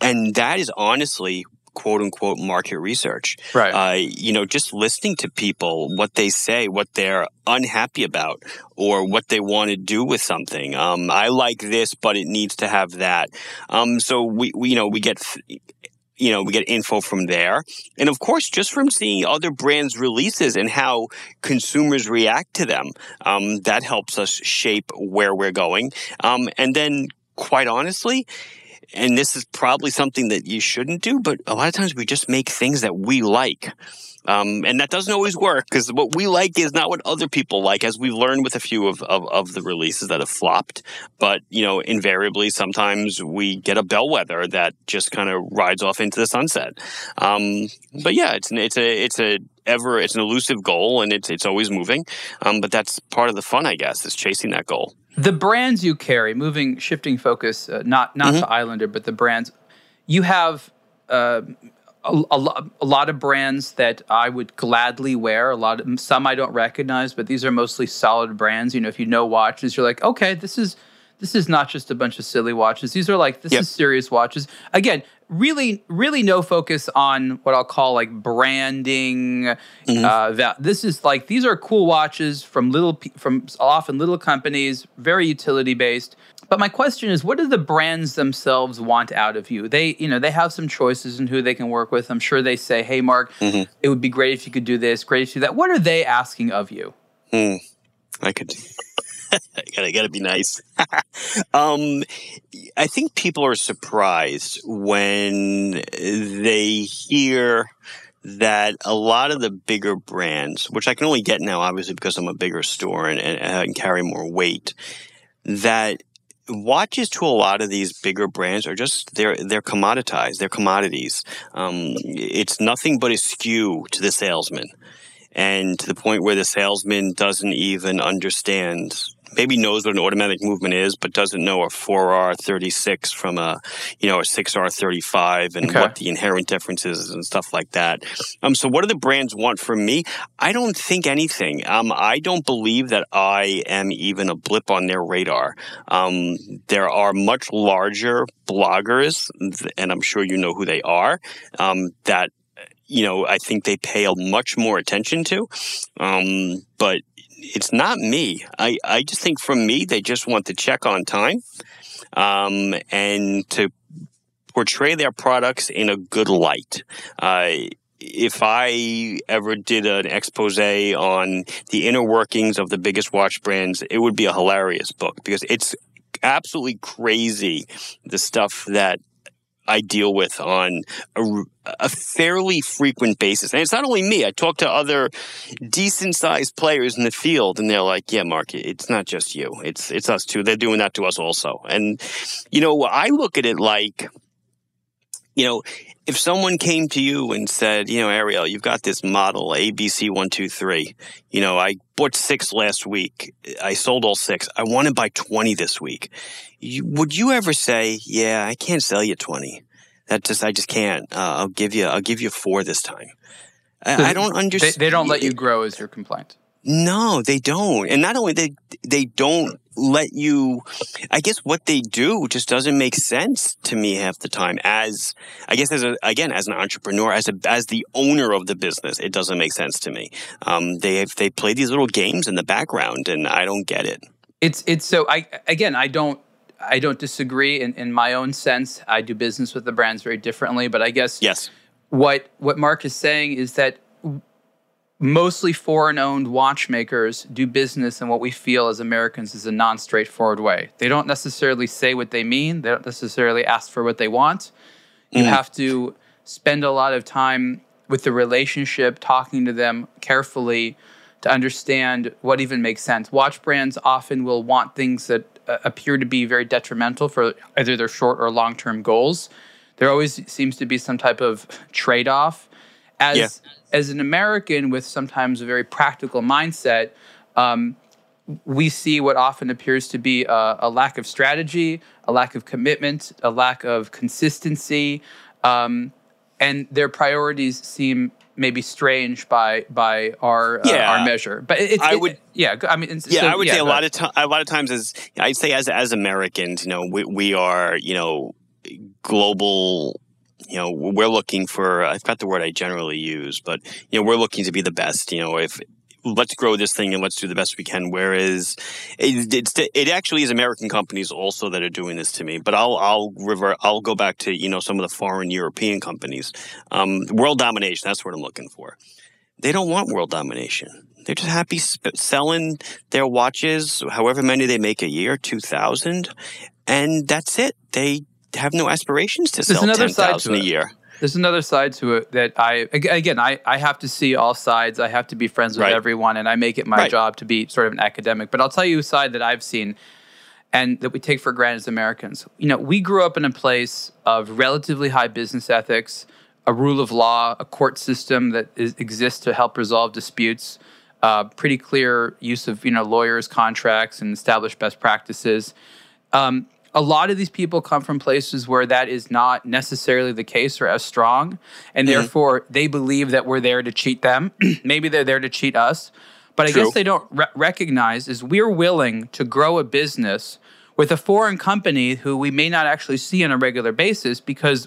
and that is honestly quote unquote market research. Right. Uh, you know, just listening to people, what they say, what they're unhappy about, or what they want to do with something. Um, I like this, but it needs to have that. Um, so we, we, you know, we get you know, we get info from there. And of course, just from seeing other brands' releases and how consumers react to them, um, that helps us shape where we're going. Um, and then, quite honestly, and this is probably something that you shouldn't do, but a lot of times we just make things that we like. Um, and that doesn't always work because what we like is not what other people like, as we've learned with a few of, of, of, the releases that have flopped. But, you know, invariably, sometimes we get a bellwether that just kind of rides off into the sunset. Um, but yeah, it's, it's a, it's a, ever, it's an elusive goal and it's, it's always moving. Um, but that's part of the fun, I guess, is chasing that goal. The brands you carry, moving, shifting focus, uh, not, not mm-hmm. to Islander, but the brands, you have, uh, a, a, a, lot of brands that I would gladly wear. A lot of some I don't recognize, but these are mostly solid brands. You know, if you know watches, you're like, okay, this is this is not just a bunch of silly watches. These are like this yep. is serious watches. Again, really, really no focus on what I'll call like branding. Mm-hmm. Uh, this is like these are cool watches from little from often little companies, very utility based. But my question is, what do the brands themselves want out of you? They, you know, they have some choices in who they can work with. I'm sure they say, "Hey, Marc, mm-hmm. it would be great if you could do this, great if you do that." What are they asking of you? Mm, I could. I gotta, gotta be nice. um, I think people are surprised when they hear that a lot of the bigger brands, which I can only get now, obviously because I'm a bigger store and, and, and carry more weight, that watches to a lot of these bigger brands are just they're they're commoditized they're commodities. Um, it's nothing but a SKU to the salesman. And to the point where the salesman doesn't even understand maybe knows what an automatic movement is, but doesn't know a 4R36 from a, you know, a 6R35 and okay. what the inherent differences and stuff like that. Um, so what do the brands want from me? I don't think anything. Um, I don't believe that I am even a blip on their radar. Um, there are much larger bloggers, and I'm sure you know who they are, um, that you know, I think they pay a much more attention to. Um, but it's not me. I, I just think from me, they just want to check on time um, and to portray their products in a good light. Uh, if I ever did an expose on the inner workings of the biggest watch brands, it would be a hilarious book because it's absolutely crazy the stuff that I deal with on a, a, fairly frequent basis. And it's not only me. I talk to other decent sized players in the field and they're like, yeah, Marc, it's not just you. It's, it's us too. They're doing that to us also. And, you know, I look at it like, you know, if someone came to you and said, you know, Ariel, you've got this model ABC123, you know, I bought six last week. I sold all six. I want to buy 20 this week. You, would you ever say, yeah, I can't sell you 20? That just, I just can't. Uh, I'll give you, I'll give you four this time. I, I don't understand. They, they don't let you grow as your complaint. No, they don't. And not only they they don't let you I guess what they do just doesn't make sense to me half the time as I guess as a again as an entrepreneur as a as the owner of the business it doesn't make sense to me. Um, they have, they play these little games in the background and I don't get it. It's it's so I again I don't I don't disagree in, in my own sense. I do business with the brands very differently, but I guess yes. What what Marc is saying is that mostly foreign owned watchmakers do business in what we feel as Americans is a non straightforward way. They don't necessarily say what they mean, they don't necessarily ask for what they want. You mm. have to spend a lot of time with the relationship, talking to them carefully to understand what even makes sense. Watch brands often will want things that uh, appear to be very detrimental for either their short or long term goals. There always seems to be some type of trade off. As yeah. as an American with sometimes a very practical mindset, um, we see what often appears to be a, a, lack of strategy, a lack of commitment, a lack of consistency, um, and their priorities seem maybe strange by by our uh, our measure. But it, I would, yeah, I mean, yeah, so, I would yeah, say a lot of time, a lot of times as I'd say as as Americans, you know, we we are you know global you know, we're looking for, I forgot the word I generally use, but, you know, we're looking to be the best. You know, if, let's grow this thing and let's do the best we can. Whereas it, it's, it actually is American companies also that are doing this to me. But I'll I'll revert. I'll go back to you know some of the foreign European companies. Um, world domination. That's what I'm looking for. They don't want world domination. They're just happy sp- selling their watches, however many they make a year, two thousand, and that's it. They have no aspirations to There's sell ten thousand a year. There's another side to it that I again I, I have to see all sides. I have to be friends with right. everyone, and I make it my right. job to be sort of an academic. But I'll tell you a side that I've seen and that we take for granted as Americans. You know, we grew up in a place of relatively high business ethics, a rule of law, a court system that is, exists to help resolve disputes, uh, pretty clear use of you know lawyers, contracts, and established best practices. Um, a lot of these people come from places where that is not necessarily the case or as strong. And mm-hmm. therefore, they believe that we're there to cheat them. Maybe they're there to cheat us. But I guess they don't re- recognize is we're willing to grow a business with a foreign company who we may not actually see on a regular basis because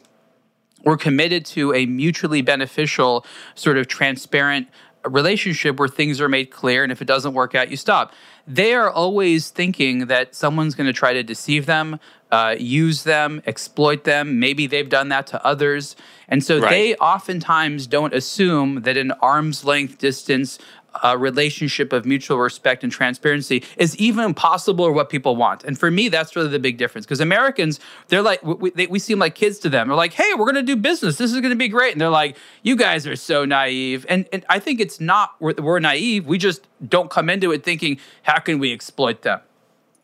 we're committed to a mutually beneficial, sort of transparent relationship where things are made clear. And if it doesn't work out, you stop they are always thinking that someone's going to try to deceive them, uh, use them, exploit them. Maybe they've done that to others. And so right. they oftentimes don't assume that an arm's length distance a relationship of mutual respect and transparency is even possible or what people want. And for me, that's really the big difference because Americans, they're like, we, they, we seem like kids to them. They're like, hey, we're going to do business. This is going to be great. And they're like, you guys are so naive. And, and I think it's not, we're, we're naive. We just don't come into it thinking, how can we exploit them?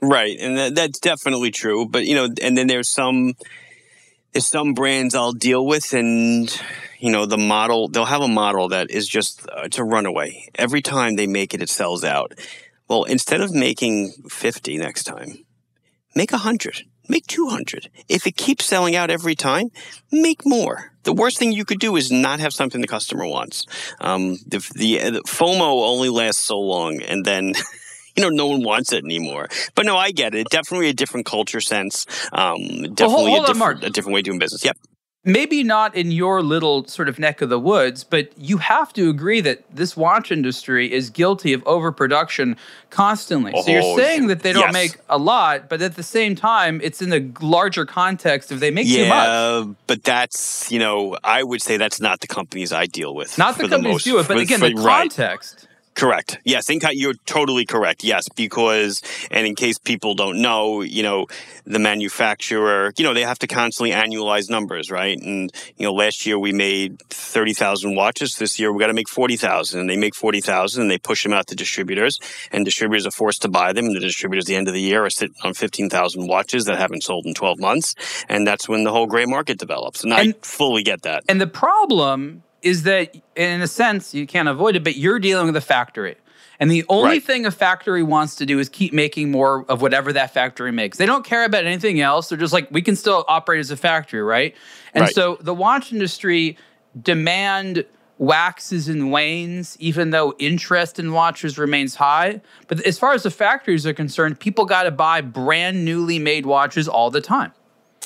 Right. And that, that's definitely true. But, you know, and then there's some, there's some brands I'll deal with and you know the model they'll have a model that is just uh, it's a runaway every time they make it it sells out Well, instead of making 50 next time, make 100, make 200. If it keeps selling out every time, make more. The worst thing you could do is not have something the customer wants. Um, the, the, the FOMO only lasts so long, and then. you know, no one wants it anymore. But no, I get it. Definitely a different culture sense. Um, definitely well, hold, hold a, different, on, a different way of doing business. Yep maybe not in your little sort of neck of the woods, but you have to agree that this watch industry is guilty of overproduction constantly. Oh, so you're oh, saying that they don't yes. make a lot, but at the same time, it's in the larger context of they make yeah, too much. Yeah, but that's, you know, I would say that's not the companies I deal with. Not the companies the do it, but again, for, the context. Right. Correct. Yes, in, you're totally correct. Yes, because and in case people don't know, you know, the manufacturer, you know, they have to constantly annualize numbers, right? And you know, last year we made thirty thousand watches. This year we got to make forty thousand, and they make forty thousand, and they push them out to distributors, and distributors are forced to buy them. And the distributors at the end of the year are sitting on fifteen thousand watches that haven't sold in twelve months, and that's when the whole gray market develops. And, and I fully get that. And the problem is that in a sense you can't avoid it, but you're dealing with a factory. And the only right. thing a factory wants to do is keep making more of whatever that factory makes. They don't care about anything else. They're just like, we can still operate as a factory, right? And right. so the watch industry demand waxes and wanes, even though interest in watches remains high. But as far as the factories are concerned, people got to buy brand newly made watches all the time.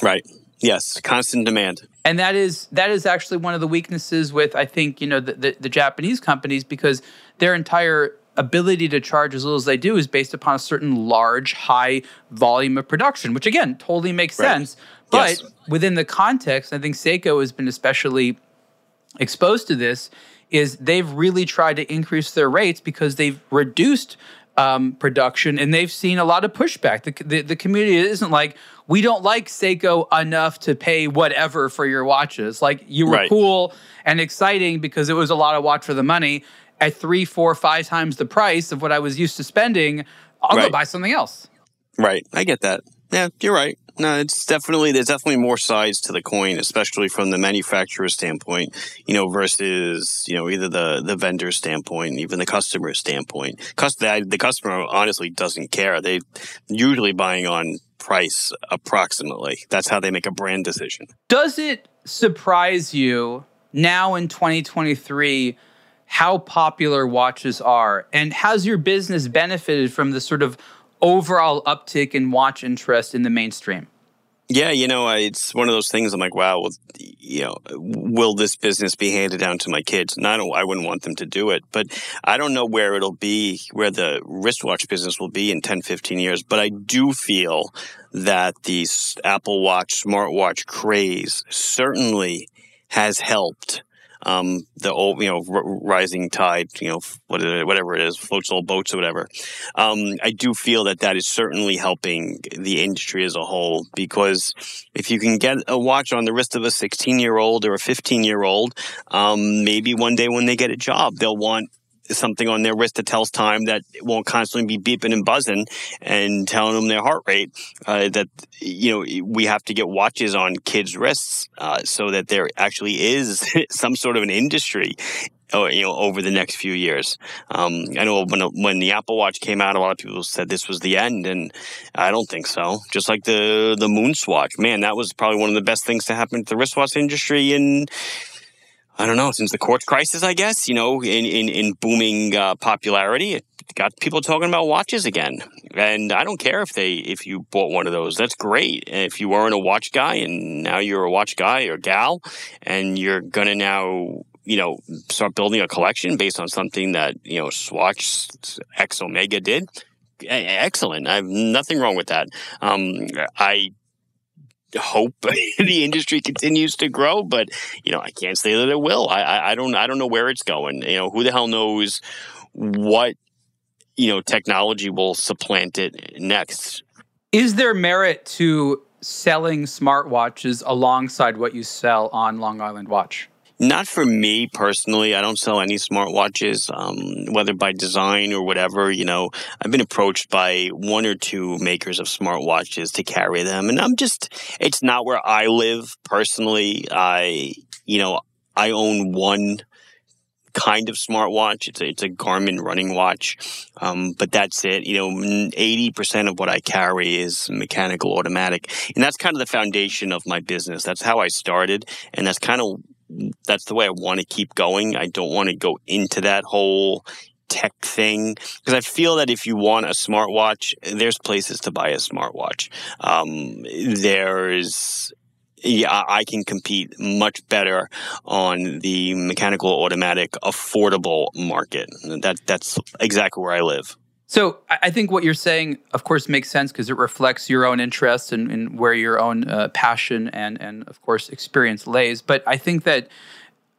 Right. Yes, constant demand. And that is that is actually one of the weaknesses with I think you know the, the, the Japanese companies because their entire ability to charge as little as they do is based upon a certain large, high volume of production, which again totally makes right. sense. But yes. within the context, I think Seiko has been especially exposed to this. Is they've really tried to increase their rates because they've reduced um, production, and they've seen a lot of pushback. The, the, the community isn't like we don't like Seiko enough to pay whatever for your watches. Like you were right. cool and exciting because it was a lot of watch for the money at three, four, five times the price of what I was used to spending. I'll right. go buy something else. Right, I get that. Yeah, you're right. No, it's definitely there's definitely more sides to the coin, especially from the manufacturer standpoint, you know, versus you know either the the vendor standpoint, even the customer standpoint. The, the customer honestly doesn't care. They usually buying on price approximately. That's how they make a brand decision. Does it surprise you now in 2023 how popular watches are, and has your business benefited from the sort of overall uptick in watch interest in the mainstream? Yeah, you know, it's one of those things. I'm like, wow, well, you know, will this business be handed down to my kids? And I don't, I wouldn't want them to do it, but I don't know where it'll be, where the wristwatch business will be in 10, 15 years. But I do feel that the Apple Watch, smartwatch craze certainly has helped um, the old, you know, r- rising tide, you know, whatever it is, floats all boats or whatever. Um, I do feel that that is certainly helping the industry as a whole because if you can get a watch on the wrist of a 16 year old or a 15 year old, um, maybe one day when they get a job, they'll want something on their wrist that tells time that won't constantly be beeping and buzzing and telling them their heart rate. Uh, that you know we have to get watches on kids' wrists uh, so that there actually is some sort of an industry. Uh, you know, over the next few years, um, I know when when the Apple Watch came out, a lot of people said this was the end, and I don't think so. Just like the the Moon Swatch, man, that was probably one of the best things to happen to the wristwatch industry in I don't know, since the quartz crisis, I guess, you know, in, in, in booming uh, popularity, it got people talking about watches again. And I don't care if they, if you bought one of those, that's great. If you weren't a watch guy and now you're a watch guy or gal and you're going to now, you know, start building a collection based on something that, you know, Swatch X Omega did, excellent. I have nothing wrong with that. Um, I hope the industry continues to grow, but you know, I can't say that it will. I, I, I don't I don't know where it's going. You know, who the hell knows what you know technology will supplant it next. Is there merit to selling smartwatches alongside what you sell on Long Island Watch? Not for me personally. I don't sell any smartwatches, um, whether by design or whatever. You know, I've been approached by one or two makers of smartwatches to carry them, and I'm just, it's not where I live personally. I, you know, I own one kind of smartwatch. It's a, it's a Garmin running watch, um, but that's it. You know, eighty percent of what I carry is mechanical, automatic, and that's kind of the foundation of my business. That's how I started, and that's kind of that's the way I want to keep going. I don't want to go into that whole tech thing because I feel that if you want a smartwatch, there's places to buy a smartwatch. Um, there's yeah, I can compete much better on the mechanical, automatic, affordable market. That that's exactly where I live. So I think what you're saying, of course, makes sense because it reflects your own interests and, and where your own uh, passion and and of course experience lays. But I think that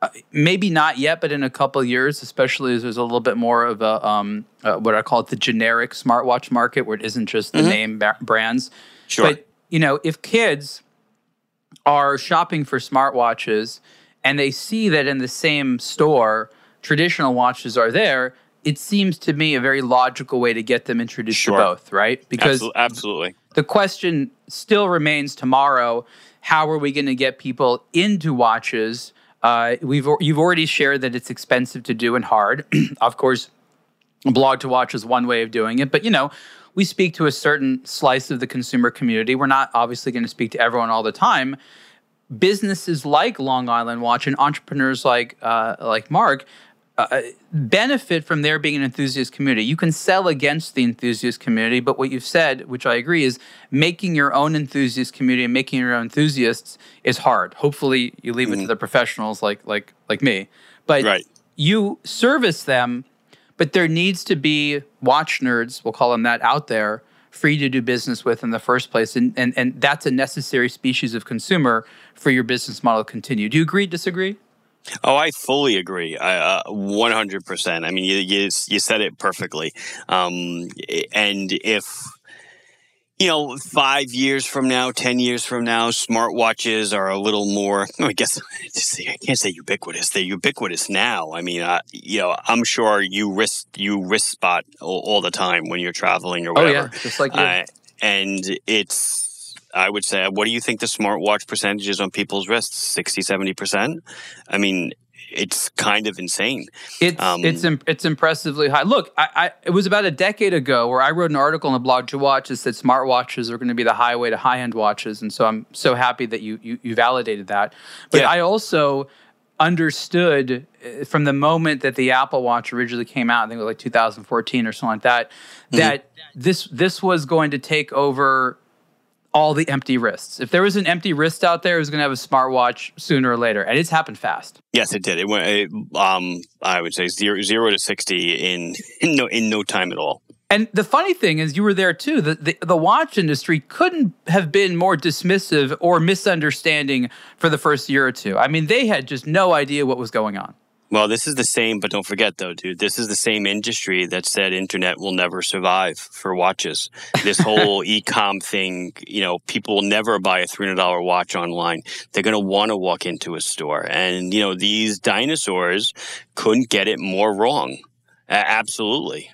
uh, maybe not yet, but in a couple years, especially as there's a little bit more of a um, uh, what I call it the generic smartwatch market, where it isn't just the mm-hmm. name ba- brands. Sure. But you know, if kids are shopping for smartwatches and they see that in the same store traditional watches are there, it seems to me a very logical way to get them introduced sure. to both, right? Because absolutely. The question still remains tomorrow: How are we going to get people into watches? Uh, we've you've already shared that it's expensive to do and hard. of course, blog to watch is one way of doing it, but you know, we speak to a certain slice of the consumer community. We're not obviously going to speak to everyone all the time. Businesses like Long Island Watch and entrepreneurs like uh, like Marc uh, benefit from there being an enthusiast community. You can sell against the enthusiast community, but what you've said, which I agree, is making your own enthusiast community and making your own enthusiasts is hard. Hopefully, you leave mm-hmm. it to mm-hmm. the professionals like like like me, but right. you service them. But there needs to be watch nerds, we'll call them that, out there free to do business with in the first place, and and and that's a necessary species of consumer for your business model to continue. Do you agree? Disagree? Oh, I fully agree. Uh, one hundred percent. I mean, you, you, you said it perfectly. Um, and if you know, five years from now, ten years from now, smartwatches are a little more. I guess I can't say ubiquitous. They're ubiquitous now. I mean, uh, you know, I'm sure you wrist you wrist spot all, all, the time when you're traveling or whatever. Oh yeah, just like you. Uh, and it's I would say, what do you think the smartwatch percentage is on people's wrists? 60, 70%? I mean, it's kind of insane. It's um, it's it's impressively high. Look, I, I, it was about a decade ago where I wrote an article on the blog to watch that said smartwatches are going to be the highway to high end watches, and so I'm so happy that you you, you validated that. But yeah. I also understood uh, from the moment that the Apple Watch originally came out, I think it was like 2014 or something like that, mm-hmm. that this this was going to take over all the empty wrists. If there was an empty wrist out there, it was going to have a smartwatch sooner or later, and it's happened fast. Yes, it did. It went. It, um, I would say zero, zero to sixty in, in no in no time at all. And the funny thing is, you were there too. The, the, the watch industry couldn't have been more dismissive or misunderstanding for the first year or two. I mean, they had just no idea what was going on. Well, this is the same, but don't forget though, dude, this is the same industry that said internet will never survive for watches. This whole e-com thing, you know, people will never buy a $300 watch online. They're going to want to walk into a store. And, you know, these dinosaurs couldn't get it more wrong. absolutely.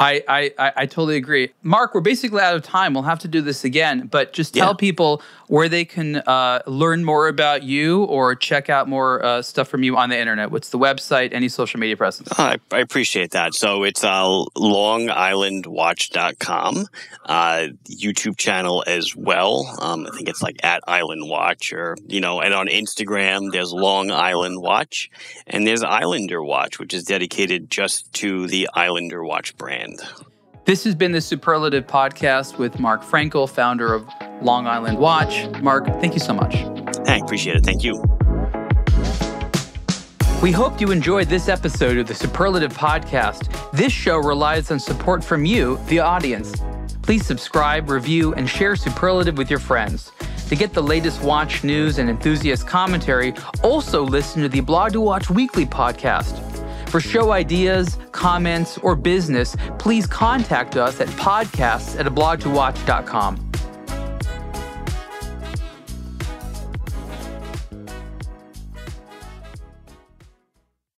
I, I, I totally agree. Marc, we're basically out of time. We'll have to do this again, but just tell yeah. people where they can uh, learn more about you or check out more uh, stuff from you on the internet. What's the website, any social media presence? Oh, I, I, appreciate that. So it's uh, longislandwatch.com, uh, YouTube channel as well. Um, I think it's like at Island Watch or, you know, and on Instagram, there's Long Island Watch and there's Islander Watch, which is dedicated just to the Islander Watch brand brand. This has been the Superlative Podcast with Marc Frankel, founder of Long Island Watch. Marc, thank you so much. I appreciate it. Thank you. We hope you enjoyed this episode of the Superlative Podcast. This show relies on support from you, the audience. Please subscribe, review, and share Superlative with your friends. To get the latest watch news and enthusiast commentary, also listen to the Blog to Watch Weekly podcast. For show ideas, comments, or business, please contact us at podcasts at ablogtowatch.com.